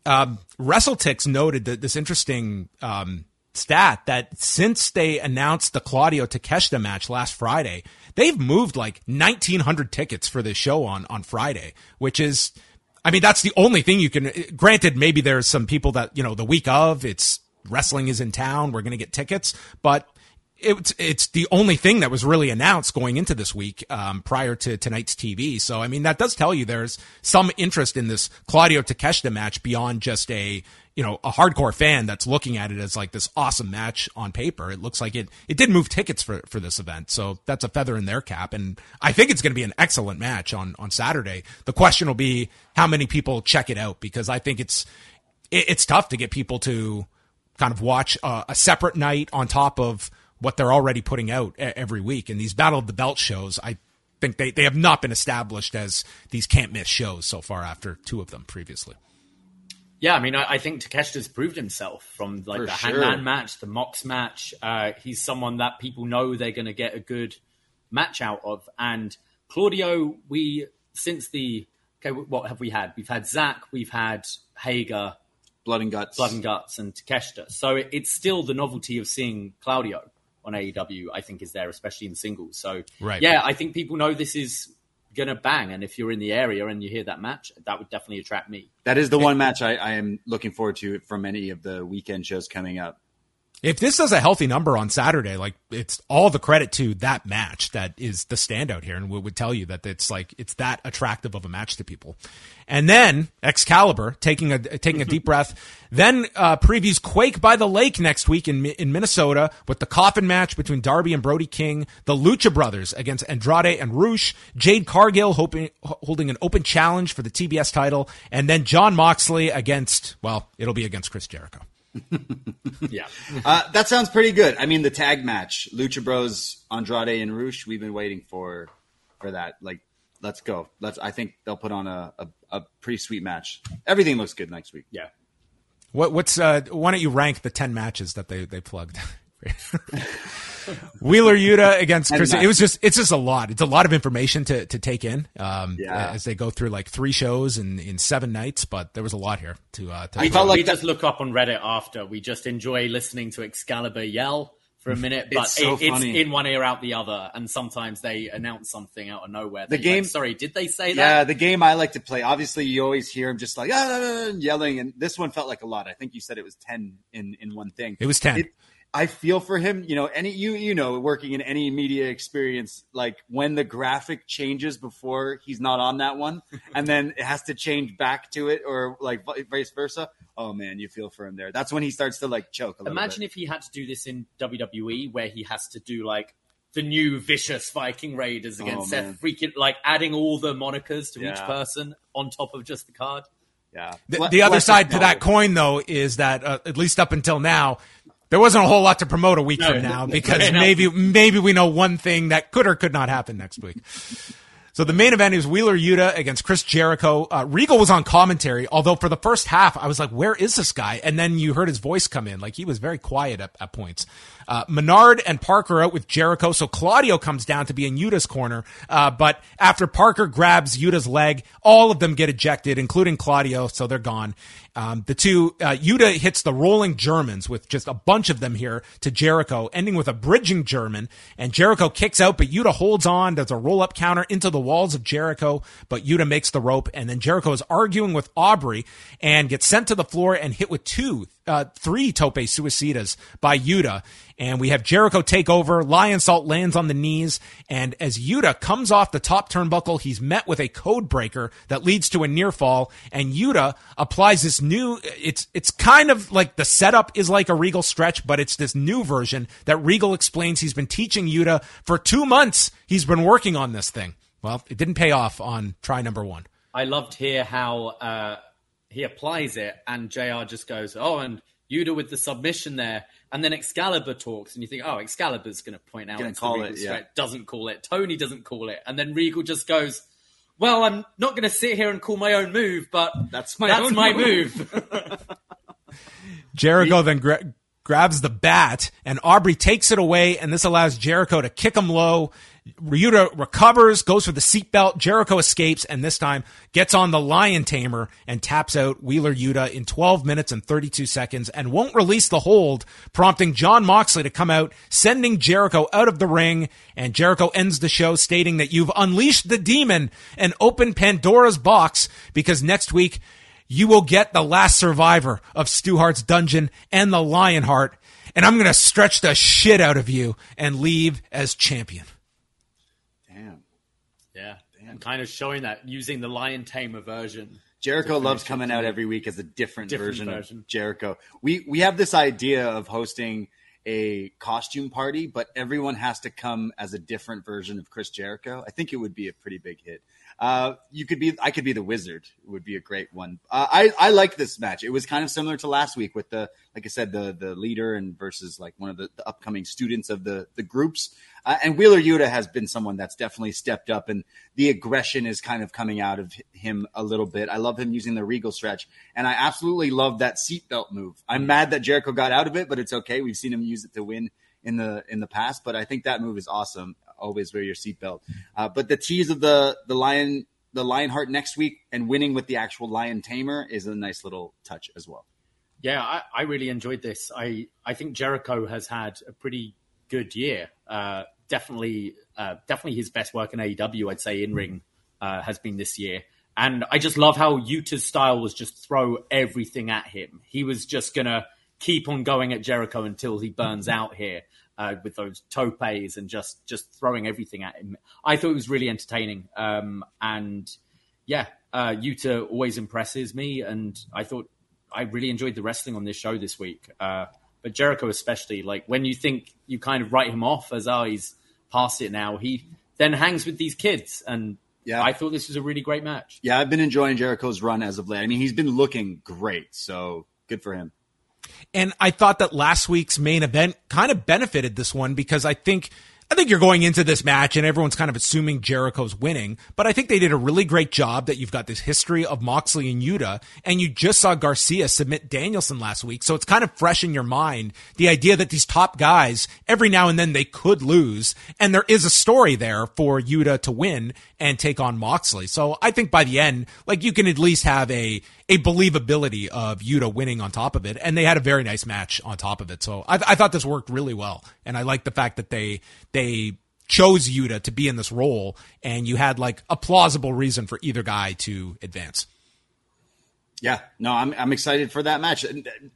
um, WrestleTix noted that this interesting um, stat that since they announced the Claudio Takeshita match last Friday, they've moved like 1,900 tickets for this show on on Friday, which is, I mean, that's the only thing you can. Granted, maybe there's some people that you know the week of it's wrestling is in town, we're going to get tickets, but. It's it's the only thing that was really announced going into this week um, prior to tonight's TV. So I mean that does tell you there's some interest in this Claudio Takeshita match beyond just a you know a hardcore fan that's looking at it as like this awesome match on paper. It looks like it it did move tickets for for this event, so that's a feather in their cap. And I think it's going to be an excellent match on on Saturday. The question will be how many people check it out because I think it's it, it's tough to get people to kind of watch a separate night on top of what they're already putting out every week. And these Battle of the Belt shows, I think they, they have not been established as these can't miss shows so far after two of them previously. Yeah, I mean, I, I think Takeshita's proved himself from like For the sure. Hangman match, the Mox match. Uh, he's someone that people know they're going to get a good match out of. And Claudio, we since the okay, what have we had? We've had Zach, we've had Hager, Blood and guts. Blood and Guts, and Takeshita. So it, it's still the novelty of seeing Claudio on AEW. I think is there, especially in singles. So Right. yeah, I think people know this is gonna bang, and if you're in the area and you hear that match, that would definitely attract me. That is the one match I, I am looking forward to from any of the weekend shows coming up. If this does a healthy number on Saturday, like it's all the credit to that match that is the standout here, and we would tell you that it's like it's that attractive of a match to people. And then Excalibur taking a taking a deep breath, then uh, previews Quake by the Lake next week in in Minnesota with the coffin match between Darby and Brody King, the Lucha Brothers against Andrade and Rush, Jade Cargill hoping, holding an open challenge for the TBS title, and then Jon Moxley against well, it'll be against Chris Jericho. Yeah, Uh, that sounds pretty good. I mean, the tag match, Lucha Bros, Andrade and Rush. We've been waiting for for that. Like, let's go. Let's. I think they'll put on a a, a pretty sweet match. Everything looks good next week. yeah. What what's uh why don't you rank the ten matches that they they plugged? Wheeler Yuta against And Chris. It was just it's just a lot. It's a lot of information to to take in. Um, Yeah. as they go through like three shows in in seven nights, but there was a lot here to uh to I felt like we just look up on Reddit after. We just enjoy listening to Excalibur yell for a minute, but It's so it, it's in one ear out the other, and sometimes they announce something out of nowhere. The that you're like, game- sorry, did they say Yeah, that? the game I like to play. Obviously, you always hear him just like ah, ah, ah, yelling, and this one felt like a lot. I think you said it was ten in in one thing. It was 10. It, I feel for him. You know, any you you know, working in any media experience, like when the graphic changes before he's not on that one, and then it has to change back to it, or like vice versa. Oh man, you feel for him there. That's when he starts to like choke a little Imagine bit. if he had to do this in WWE, where he has to do like the new vicious Viking Raiders against Oh. Seth freaking like adding all the monikers to each person on top of just the card. yeah. The, the other side to that coin, though, is that uh, at least up until now, there wasn't a whole lot to promote a week No, from now no, because no. maybe maybe we know one thing that could or could not happen next week. So the main event is Wheeler Yuta against Chris Jericho. Uh, Regal was on commentary, although for the first half I was like, "Where is this guy?" And then you heard his voice come in, like he was very quiet at, at points. Uh, Menard and Parker out with Jericho, so Claudio comes down to be in Yuta's corner. Uh, but after Parker grabs Yuta's leg, all of them get ejected, including Claudio, so they're gone. Um, the two, uh, Yuta hits the rolling Germans with just a bunch of them here to Jericho, ending with a bridging German. And Jericho kicks out, but Yuta holds on. does a roll up counter into the walls of Jericho, but Yuta makes the rope. And then Jericho is arguing with Aubrey and gets sent to the floor and hit with two, uh, three tope suicidas by Yuta. And we have Jericho take over. Lionsault lands on the knees. And as Yuta comes off the top turnbuckle, he's met with a code breaker that leads to a near fall. And Yuta applies this new, it's, it's kind of like the setup is like a Regal stretch, but it's this new version that Regal explains he's been teaching Yuta for two months. He's been working on this thing. Well, it didn't pay off on try number one. I loved here how uh, he applies it, and Jr. just goes, "Oh, and Yuta with the submission there." And then Excalibur talks, and you think, "Oh, Excalibur's going to point out Gonna it's the call it, yeah. Doesn't call it. Tony doesn't call it, and then Regal just goes, "Well, I'm not going to sit here and call my own move, but That's my that's own my move." move." Jericho then gra- grabs the bat and Aubrey takes it away and this allows Jericho to kick him low. Yuta recovers, goes for the seatbelt. Jericho escapes and this time gets on the lion tamer and taps out Wheeler Yuta in 12 minutes and 32 seconds and won't release the hold, prompting Jon Moxley to come out, sending Jericho out of the ring. And Jericho ends the show stating that you've unleashed the demon and opened Pandora's box because next week you will get the last survivor of Stu Hart's dungeon and the Lionheart, and I'm going to stretch the shit out of you and leave as champion. Kind of showing that using the Lion Tamer version. Jericho loves coming out every week as a different, Different version, version. of Jericho. We we have this idea of hosting a costume party, but everyone has to come as a different version of Chris Jericho. I think it would be a pretty big hit. Uh, you could be, I could be the wizard. It would be a great one. Uh, I I like this match. It was kind of similar to last week with the, like I said, the the leader and versus like one of the, the upcoming students of the the groups. Uh, and Wheeler Yuta has been someone that's definitely stepped up, and the aggression is kind of coming out of him a little bit. I love him using the Regal stretch, and I absolutely love that seatbelt move. I'm mad that Jericho got out of it, but it's okay. We've seen him use it to win in the in the past, but I think that move is awesome. Always wear your seatbelt. Uh, but the tease of the the lion the Lionheart next week and winning with the actual Lion Tamer is a nice little touch as well. Yeah, I, I really enjoyed this. I, I think Jericho has had a pretty good year. Uh, definitely, uh, definitely his best work in AEW, I'd say, in ring uh, has been this year. And I just love how Yuta's style was just throw everything at him. He was just gonna keep on going at Jericho until he burns out here uh, with those topes and just just throwing everything at him. I thought it was really entertaining. Um, and yeah, uh, Yuta always impresses me, and I thought I really enjoyed the wrestling on this show this week. Uh, but Jericho especially, like when you think you kind of write him off as oh he's past it now, he then hangs with these kids and yeah. I thought this was a really great match. Yeah, I've been enjoying Jericho's run as of late. I mean, he's been looking great, so good for him. And I thought that last week's main event kind of benefited this one because I think I think you're going into this match and everyone's kind of assuming Jericho's winning, but I think they did a really great job that you've got this history of Moxley and Yuta, and you just saw Garcia submit Danielson last week. So it's kind of fresh in your mind. The idea that these top guys, every now and then they could lose, and there is a story there for Yuta to win and take on Moxley. So I think by the end, like you can at least have a, a believability of Yuta winning on top of it. And they had a very nice match on top of it. So I, I thought this worked really well. And I like the fact that they, they chose Yuta to be in this role and you had like a plausible reason for either guy to advance. Yeah, no, I'm I'm excited for that match.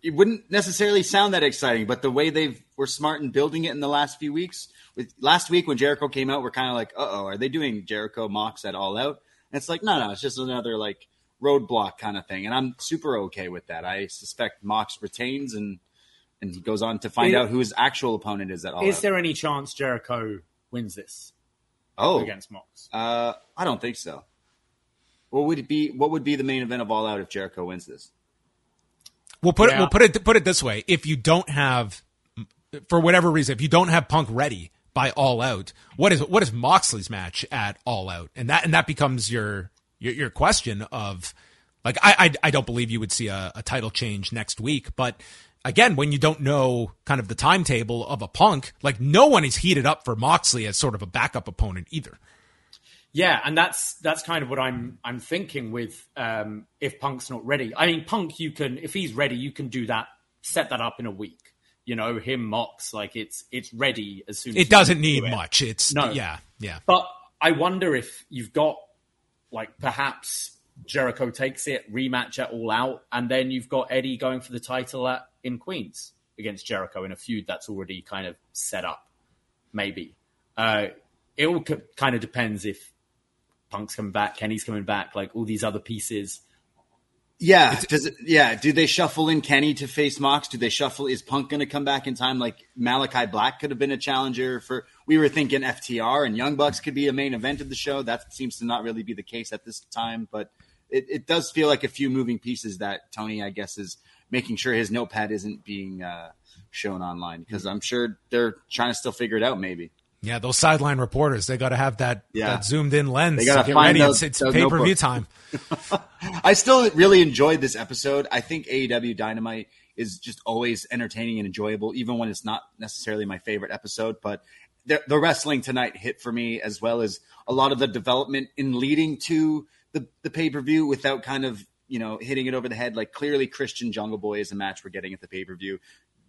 It wouldn't necessarily sound that exciting, but the way they were smart in building it in the last few weeks, with last week when Jericho came out, we're kind of like, uh oh, are they doing Jericho Mox at All Out? And it's like, no, no, it's just another like roadblock kind of thing, and I'm super okay with that. I suspect Mox retains and and he goes on to find out who his actual opponent is at all. Is out. there any chance Jericho wins this? Oh, against Mox? Uh, I don't think so. What would it be? What would be the main event of All Out if Jericho wins this? We'll put yeah. it. We'll put it. Put it this way: if you don't have, for whatever reason, if you don't have Punk ready by All Out, what is what is Moxley's match at All Out? And that and that becomes your your, your question of like I, I, I don't believe you would see a, a title change next week, but again, when you don't know kind of the timetable of a Punk, like no one is heated up for Moxley as sort of a backup opponent either. Yeah, and that's that's kind of what I'm I'm thinking with um, if Punk's not ready. I mean, Punk, you can if he's ready, you can do that, set that up in a week. You know, him Mox like it's it's ready as soon. as It doesn't need do much. It's no, yeah, yeah. But I wonder if you've got like perhaps Jericho takes it rematch at All Out, and then you've got Eddie going for the title at in Queens against Jericho in a feud that's already kind of set up. Maybe uh, it all kind of depends if Punk's coming back, Kenny's coming back, like all these other pieces. Yeah, does it, yeah. Do they shuffle in Kenny to face Mox? Do they shuffle? Is Punk going to come back in time? Like Malachi Black could have been a challenger for. We were thinking FTR and Young Bucks could be a main event of the show. That seems to not really be the case at this time, but it, it does feel like a few moving pieces that Tony, I guess, is making sure his notepad isn't being uh, shown online because I'm sure they're trying to still figure it out. Maybe. Yeah, those sideline reporters, they got to have that, yeah. that zoomed in lens. They got to find ready. Those, it's, it's pay per view time. I still really enjoyed this episode. I think AEW Dynamite is just always entertaining and enjoyable, even when it's not necessarily my favorite episode. But the, the wrestling tonight hit for me, as well as a lot of the development in leading to the, the pay per view without kind of you know hitting it over the head. Like clearly, Christian Jungle Boy is a match we're getting at the pay per view.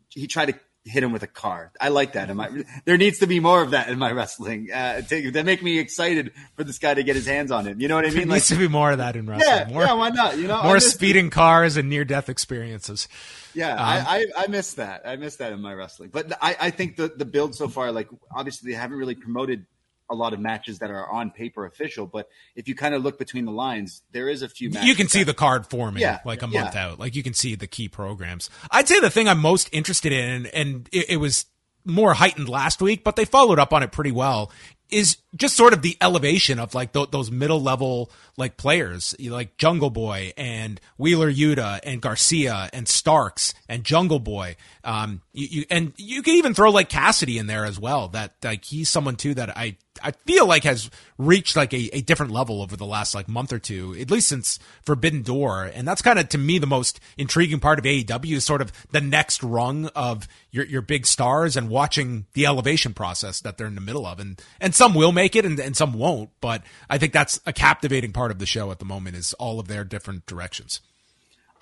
He tried to hit him with a car. I like that. My, there needs to be more of that in my wrestling. Uh, to, that make me excited for this guy to get his hands on him. You know what I mean? There needs to be more of that in wrestling. Yeah, more, yeah, why not? You know, more speeding cars and near death experiences. Yeah, um, I, I, I miss that. I miss that in my wrestling. But I, I think the the build so far, like obviously they haven't really promoted a lot of matches that are on paper official, but if you kind of look between the lines, there is a few. you can see the card forming yeah, like a month out. Like you can see the key programs. I'd say the thing I'm most interested in, and it, it was more heightened last week, but they followed up on it pretty well. Is just sort of the elevation of like th- those middle level like players, like Jungle Boy and Wheeler Yuta and Garcia and Starks and Jungle Boy. Um, you, you and you can even throw like Cassidy in there as well. That like he's someone too that I I feel like has reached like a, a different level over the last like month or two, at least since Forbidden Door. And that's kind of to me the most intriguing part of AEW is sort of the next rung of your your big stars and watching the elevation process that they're in the middle of. And and some will make it and, and some won't. But I think that's a captivating part of the show at the moment is all of their different directions.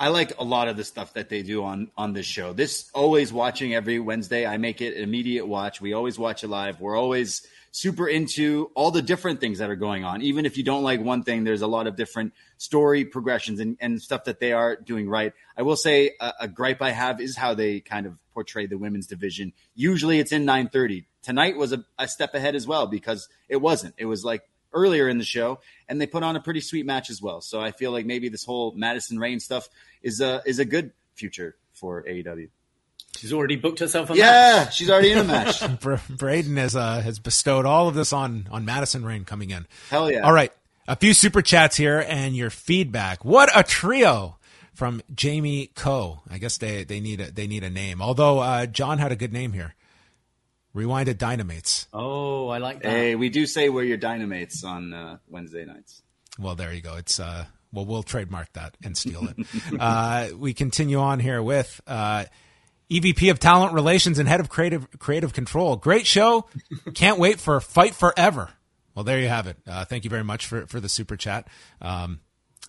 I like a lot of the stuff that they do on on this show. This always watching every Wednesday. I make it an immediate watch. We always watch it live. We're always super into all the different things that are going on. Even if you don't like one thing, there's a lot of different story progressions and, and stuff that they are doing right. I will say a, a gripe I have is how they kind of portray the women's division. Usually it's in 930. Tonight was a, a step ahead as well because it wasn't. It was like earlier in the show, and they put on a pretty sweet match as well. So I feel like maybe this whole Madison Rayne stuff is a is a good future for AEW. She's already booked herself a Yeah, match. she's already in a match. Bra- Braden has uh, has bestowed all of this on on Madison Rayne coming in. Hell yeah! All right, a few super chats here and your feedback. What a trio from Jamie Co. I guess they they need a they need a name. Although uh, John had a good name here. Rewinded Dynamates. Oh, I like that. Hey, we do say we're your dynamates on uh, Wednesday nights. Well, there you go. It's uh, well, we'll trademark that and steal it. uh, we continue on here with uh, EVP of Talent Relations and Head of Creative Creative Control. Great show. Can't wait for Fight Forever. Well, there you have it. Uh, thank you very much for for the super chat. Um,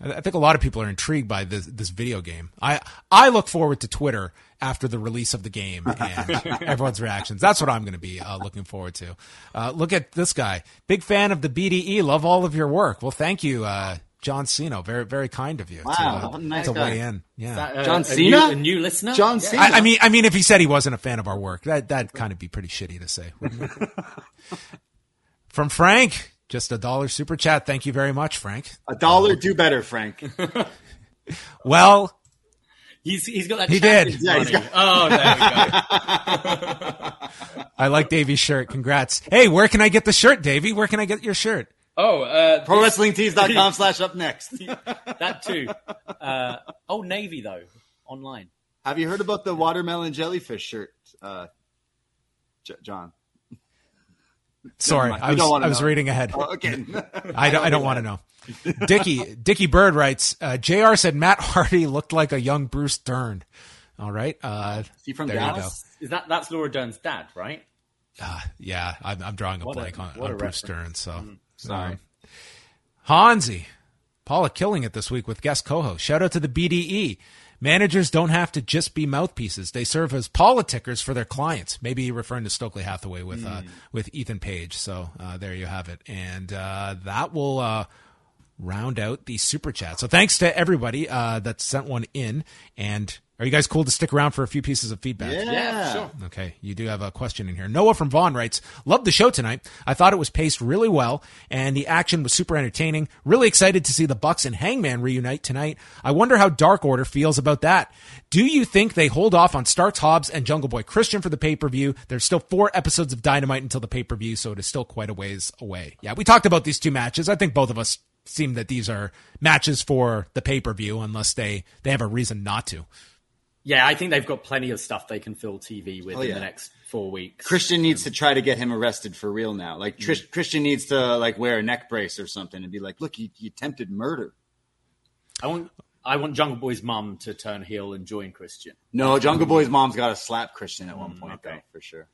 I I think a lot of people are intrigued by this this video game. I I look forward to Twitter after the release of the game and everyone's reactions. That's what I'm going to be uh, looking forward to. Uh, look at this guy, big fan of the BDE. Love all of your work. Well, thank you, uh, John Cena. Very very kind of you Wow, to, uh, a nice to weigh in. Yeah. That, uh, John a Cena? new, a new listener. John Yeah. Cena. I, I mean, I mean, if he said he wasn't a fan of our work, that that kind of be pretty shitty to say. From Frank, just a dollar super chat. Thank you very much, Frank. a dollar, do better, Frank. Well, He's he's got that. He did. Yeah, he's money. Oh, there we go. I like Davie's shirt. Congrats. Hey, where can I get the shirt, Davie? Where can I get your shirt? Oh, uh, ProWrestlingTees.com slash upNXT. that too. Uh, Old Navy though, online. Have you heard about the watermelon jellyfish shirt, uh, J- John? Sorry. I was, I was reading ahead. Oh, okay. I don't, I don't want to know. Dickie Dickie Bird writes, uh, Jr. said Matt Hardy looked like a young Bruce Dern. All right. Uh, Is he from there you Dallas? Is that that's Laura Dern's dad, right? uh, yeah, I'm, I'm drawing a What a- blank on, on a Bruce. Dern. So Sorry. Um, Hansi, Paula killing it this week with guest co-host. Shout out to the BDE. Managers don't have to just be mouthpieces; they serve as politickers for their clients. Maybe referring to Stokely Hathaway with uh, with Ethan Page. So uh, there you have it, and uh, that will uh, round out the super chat. So thanks to everybody uh, that sent one in. And are you guys cool to stick around for a few pieces of feedback? Yeah. sure. Okay, you do have a question in here. Noah from Vaughn writes, Loved the show tonight. I thought it was paced really well, and the action was super entertaining. Really excited to see the Bucks and Hangman reunite tonight. I wonder how Dark Order feels about that. Do you think they hold off on Starks Hobbs and Jungle Boy Christian for the pay per view? There's still four episodes of Dynamite until the pay per view, so it is still quite a ways away. Yeah, we talked about these two matches. I think both of us seem that these are matches for the pay per view, unless they they have a reason not to. Yeah, I think they've got plenty of stuff they can fill TV with Oh, in yeah. the next four weeks. Christian needs to um, try to get him arrested for real now. Like mm. Trish, Christian needs to like wear a neck brace or something and be like, "Look, you, you attempted murder." I want I want Jungle Boy's mom to turn heel and join Christian. No, Jungle Boy's mom's got to slap Christian at one mm, point, okay. though, for sure.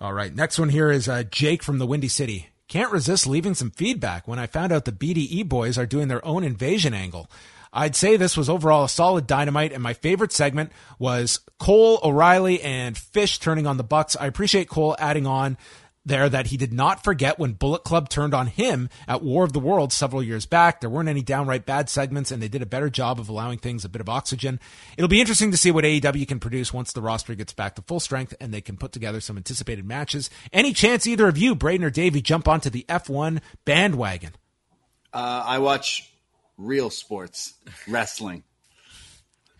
All right. Next one here is uh, Jake from the Windy City. Can't resist leaving some feedback when I found out the BDE boys are doing their own invasion angle. I'd say this was overall a solid dynamite, and my favorite segment was Cole, O'Reilly, and Fish turning on the Bucks. I appreciate Cole adding on there that he did not forget when Bullet Club turned on him at War of the Worlds several years back. There weren't any downright bad segments, and they did a better job of allowing things a bit of oxygen. It'll be interesting to see what AEW can produce once the roster gets back to full strength and they can put together some anticipated matches. Any chance either of you, Braden or Davie, jump onto the F1 bandwagon? Uh, I watch real sports, wrestling.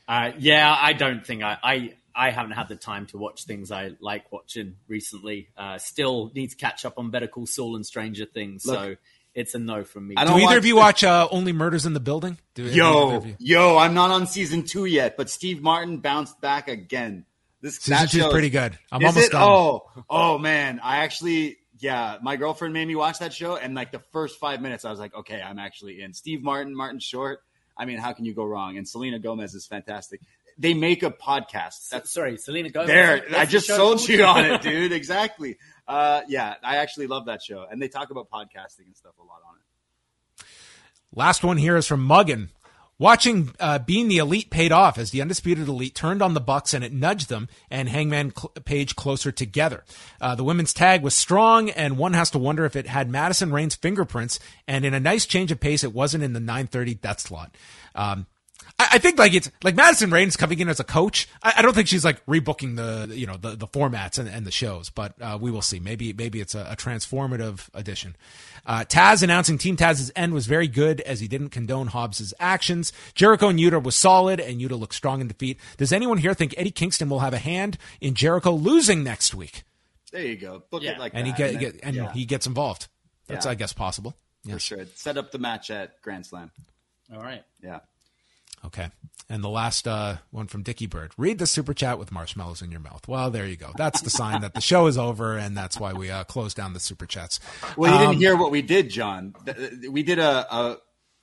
Uh, yeah, I don't think I, I I haven't had the time to watch things I like watching recently. Uh, still need to catch up on Better Call Saul and Stranger Things, so it's a no from me. I Do don't either watch of you watch uh, Only Murders in the Building? Do Yo, yo, I'm not on season two yet, but Steve Martin bounced back again. This Season that two's pretty good. I'm Is almost it? done. Oh, oh man, I actually Yeah, my girlfriend made me watch that show, and like the first five minutes, I was like, okay, I'm actually in. Steve Martin, Martin Short. I mean, how can you go wrong? And Selena Gomez is fantastic. They make a podcast. That's Sorry, Selena Gomez. there. I just show sold you on it, dude. Exactly. Uh, yeah, I actually love that show, and they talk about podcasting and stuff a lot on it. Last one here is from Muggin. Watching uh, being the elite paid off as the undisputed elite turned on the Bucks and it nudged them and Hangman Cl- Page closer together. Uh, the women's tag was strong, and one has to wonder if it had Madison Rayne's fingerprints. And in a nice change of pace, it wasn't in the 9:30 death slot. Um, I, I think like it's like Madison Rayne's coming in as a coach. I, I don't think she's like rebooking the you know the, the formats and, and the shows, but uh, we will see. Maybe maybe it's a, a transformative addition. Uh, Taz announcing Team Taz's end was very good as he didn't condone Hobbs's actions. Jericho and Yuta was solid, and Yuta looked strong in defeat. Does anyone here think Eddie Kingston will have a hand in Jericho losing next week? There you go. Book Yeah. it like And he that. get, then- get and yeah, he gets involved. That's Yeah. I guess possible. for sure. Set up the match at Grand Slam. All right. Yeah. Okay. And the last uh, one from Dickie Bird. Read the super chat with marshmallows in your mouth. Well, there you go. That's the sign that the show is over, and that's why we uh, close down the super chats. Well, you Um, didn't hear what we did, John. We did a, a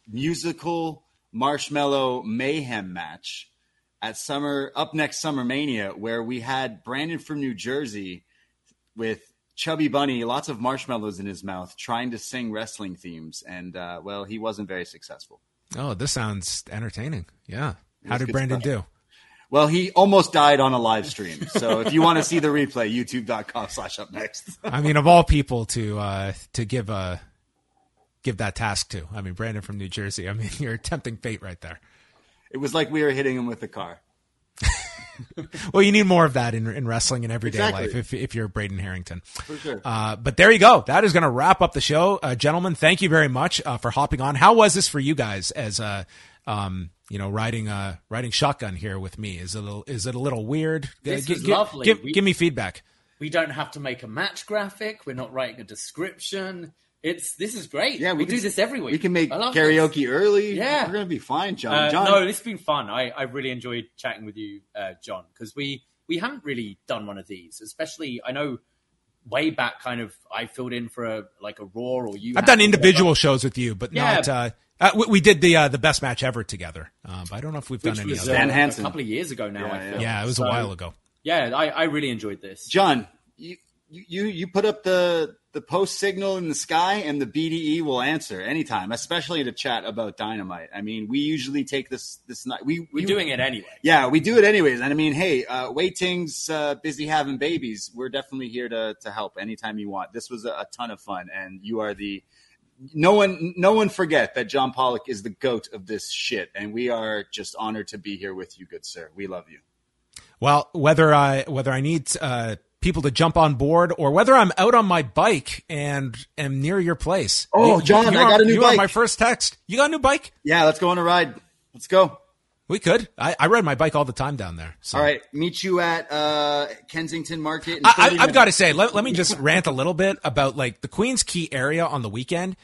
musical marshmallow mayhem match at summer upNXT Summer Mania, where we had Brandon from New Jersey with Chubby Bunny, lots of marshmallows in his mouth, trying to sing wrestling themes, and uh, well, he wasn't very successful. Oh, this sounds entertaining. Yeah. How did Brandon stuff. do? Well, he almost died on a live stream. So if you want to see the replay, youtube.com slash up next. I mean, of all people to uh, to give uh, give that task to. I mean, Brandon from New Jersey. I mean, you're tempting fate right there. It was like we were hitting him with a car. Well, you need more of that in, in wrestling and everyday Exactly. life if, if you're Braden Herrington. For sure. Uh, but there you go. That is going to wrap up the show. Uh, gentlemen, thank you very much uh, for hopping on. How was this for you guys as uh, um, you know, riding uh, riding shotgun here with me? Is it a little, is it a little weird? This Gi- was gi- lovely. Give, We- give me feedback. We don't have to make a match graphic. We're not writing a description. It's this is great. Yeah, we, we do can- this every week. We can make karaoke this. early. Yeah. We're going to be fine, John. Uh, John. no, this has been fun. I, I really enjoyed chatting with you, uh, John, because we we haven't really done one of these. Especially, I know way back, kind of, I filled in for a like a Raw or you. I've done or individual shows with you, but Yeah. not. Uh, uh, we, we did the uh, the best match ever together. Uh, but I don't know if we've whatever, done which any was other. Stan uh, Hansen. a couple of years ago now. Yeah, I yeah. feel. yeah, it was So, a while ago. Yeah, I, I really enjoyed this. John, you, you you put up the the post signal in the sky, and the BDE will answer anytime, especially to chat about dynamite. I mean, we usually take this this night. We We're we, doing it anyway. Yeah, we do it anyways. And I mean, hey, uh, Wai Ting's uh, busy having babies. We're definitely here to to help anytime you want. This was a, a ton of fun, and you are the no one no one forget that John Pollock is the goat of this shit, and we are just honored to be here with you, good sir. We love you. Well, whether I whether I need uh, people to jump on board or whether I'm out on my bike and am near your place. Oh, John, I got a new you bike. my first text. You got a new bike? Yeah, let's go on a ride. Let's go. We could. I, I ride my bike all the time down there. So. All right, meet you at uh, Kensington Market. In I, I, I've got to say, let, let me just rant a little bit about like the Queens Quay area on the weekend.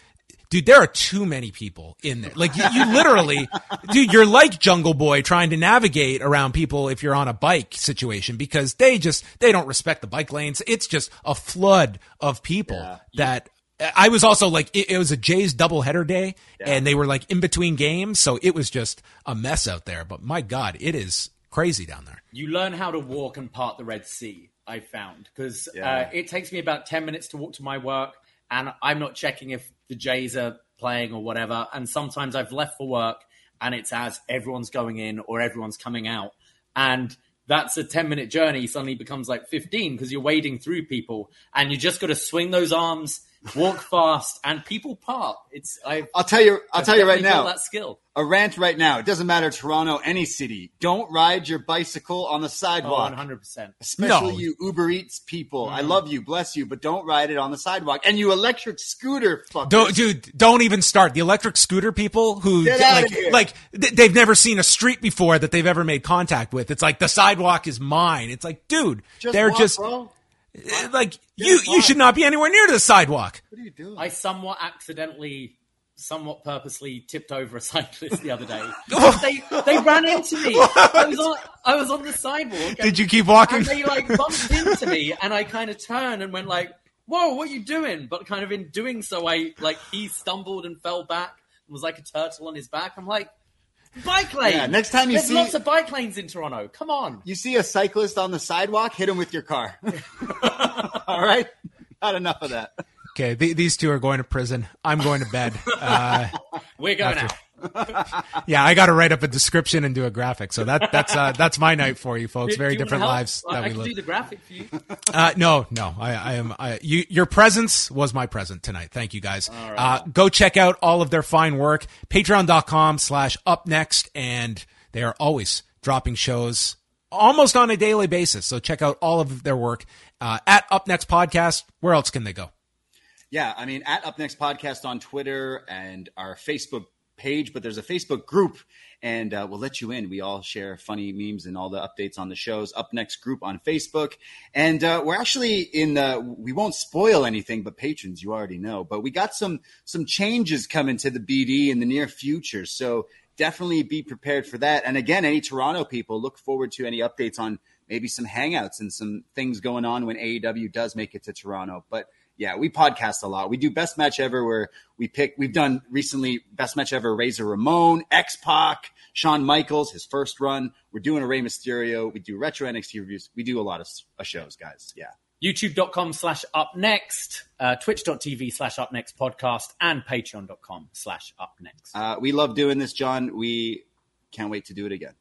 Dude, there are too many people in there. Like you, you literally, dude, you're like Jungle Boy trying to navigate around people if you're on a bike situation because they just they don't respect the bike lanes. It's just a flood of people that. I was also like, it, it was a Jays doubleheader day, and they were like in between games, so it was just a mess out there. But my God, it is crazy down there. you learn how to walk and part the Red Sea. I found because Yeah. uh, it takes me about ten minutes to walk to my work, and I'm not checking if the Jays are playing or whatever. And sometimes I've left for work, and it's as everyone's going in or everyone's coming out, and that's a ten minute journey. Suddenly becomes like fifteen because you're wading through people, and you just got to swing those arms, walk fast, and people part. It's I. I'll tell you. I'll tell you right now. that skill. A rant right now. It doesn't matter Toronto, any city. Don't ride your bicycle on the Oh, sidewalk. 100 percent. Especially No. you Uber Eats people. Mm. I love you, bless you, but don't ride it on the sidewalk. And you electric scooter fuckers. Don't, dude, don't even start. The electric scooter people who Get like, like they've never seen a street before that they've ever made contact with. It's like the sidewalk is mine. It's like, dude, Just they're walk, just bro. Eh, like you. You should not be anywhere near the sidewalk. What are you doing? I somewhat accidentally, somewhat purposely tipped over a cyclist the other day. they they ran into me. I was on I was on the sidewalk. Did you keep walking? And they like bumped into me, and I kind of turned and went like, "Whoa, what are you doing?" But kind of in doing so, I like he stumbled and fell back and was like a turtle on his back. I'm like, bike lane. Yeah, next time you There's see- lots of bike lanes in Toronto. Come on. You see a cyclist on the sidewalk, hit him with your car. All right? Not enough of that. Okay, th- these two are going to prison. I'm going to bed. Uh, We're going After- out. Yeah, I got to write up a description and do a graphic. So that that's uh, that's my night for you folks. Do- Very do you different lives that I we can live. do the graphic for you. Uh, no, no, I, I am. I, you, your presence was my present tonight. Thank you guys. Uh, go check out all of their fine work. Patreon.com slash up next. And they are always dropping shows almost on a daily basis. So check out all of their work uh, at Up Next Podcast. Where else can they go? Yeah, I mean, at Up Next Podcast on Twitter and our Facebook page, but there's a Facebook group, and uh, we'll let you in. We all share funny memes and all the updates on the shows. Up Next group on Facebook, and uh, we're actually in the. We won't spoil anything, but patrons, you already know. But we got some some changes coming to the BD in the near future, so definitely be prepared for that. And again, any Toronto people, look forward to any updates on maybe some hangouts and some things going on when AEW does make it to Toronto. But yeah, we podcast a lot. We do best match ever where we pick, we've done recently best match ever Razor Ramon, X Pac, Shawn Michaels, his first run. We're doing a Rey Mysterio. We do retro NXT reviews. We do a lot of uh, shows, guys. Yeah. youtube.com slash up next, uh, twitch.tv slash up next podcast, and patreon.com slash up next. Uh, we love doing this, John. We can't wait to do it again.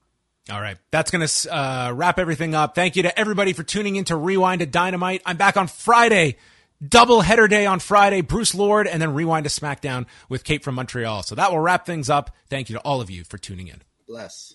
All right. That's going to uh, wrap everything up. Thank you to everybody for tuning in to Rewind a Dynamite. I'm back on Friday. Double header day on Friday. Bruce Lord and then Rewind a SmackDown with Kate from Montreal. So that will wrap things up. Thank you to all of you for tuning in. Bless.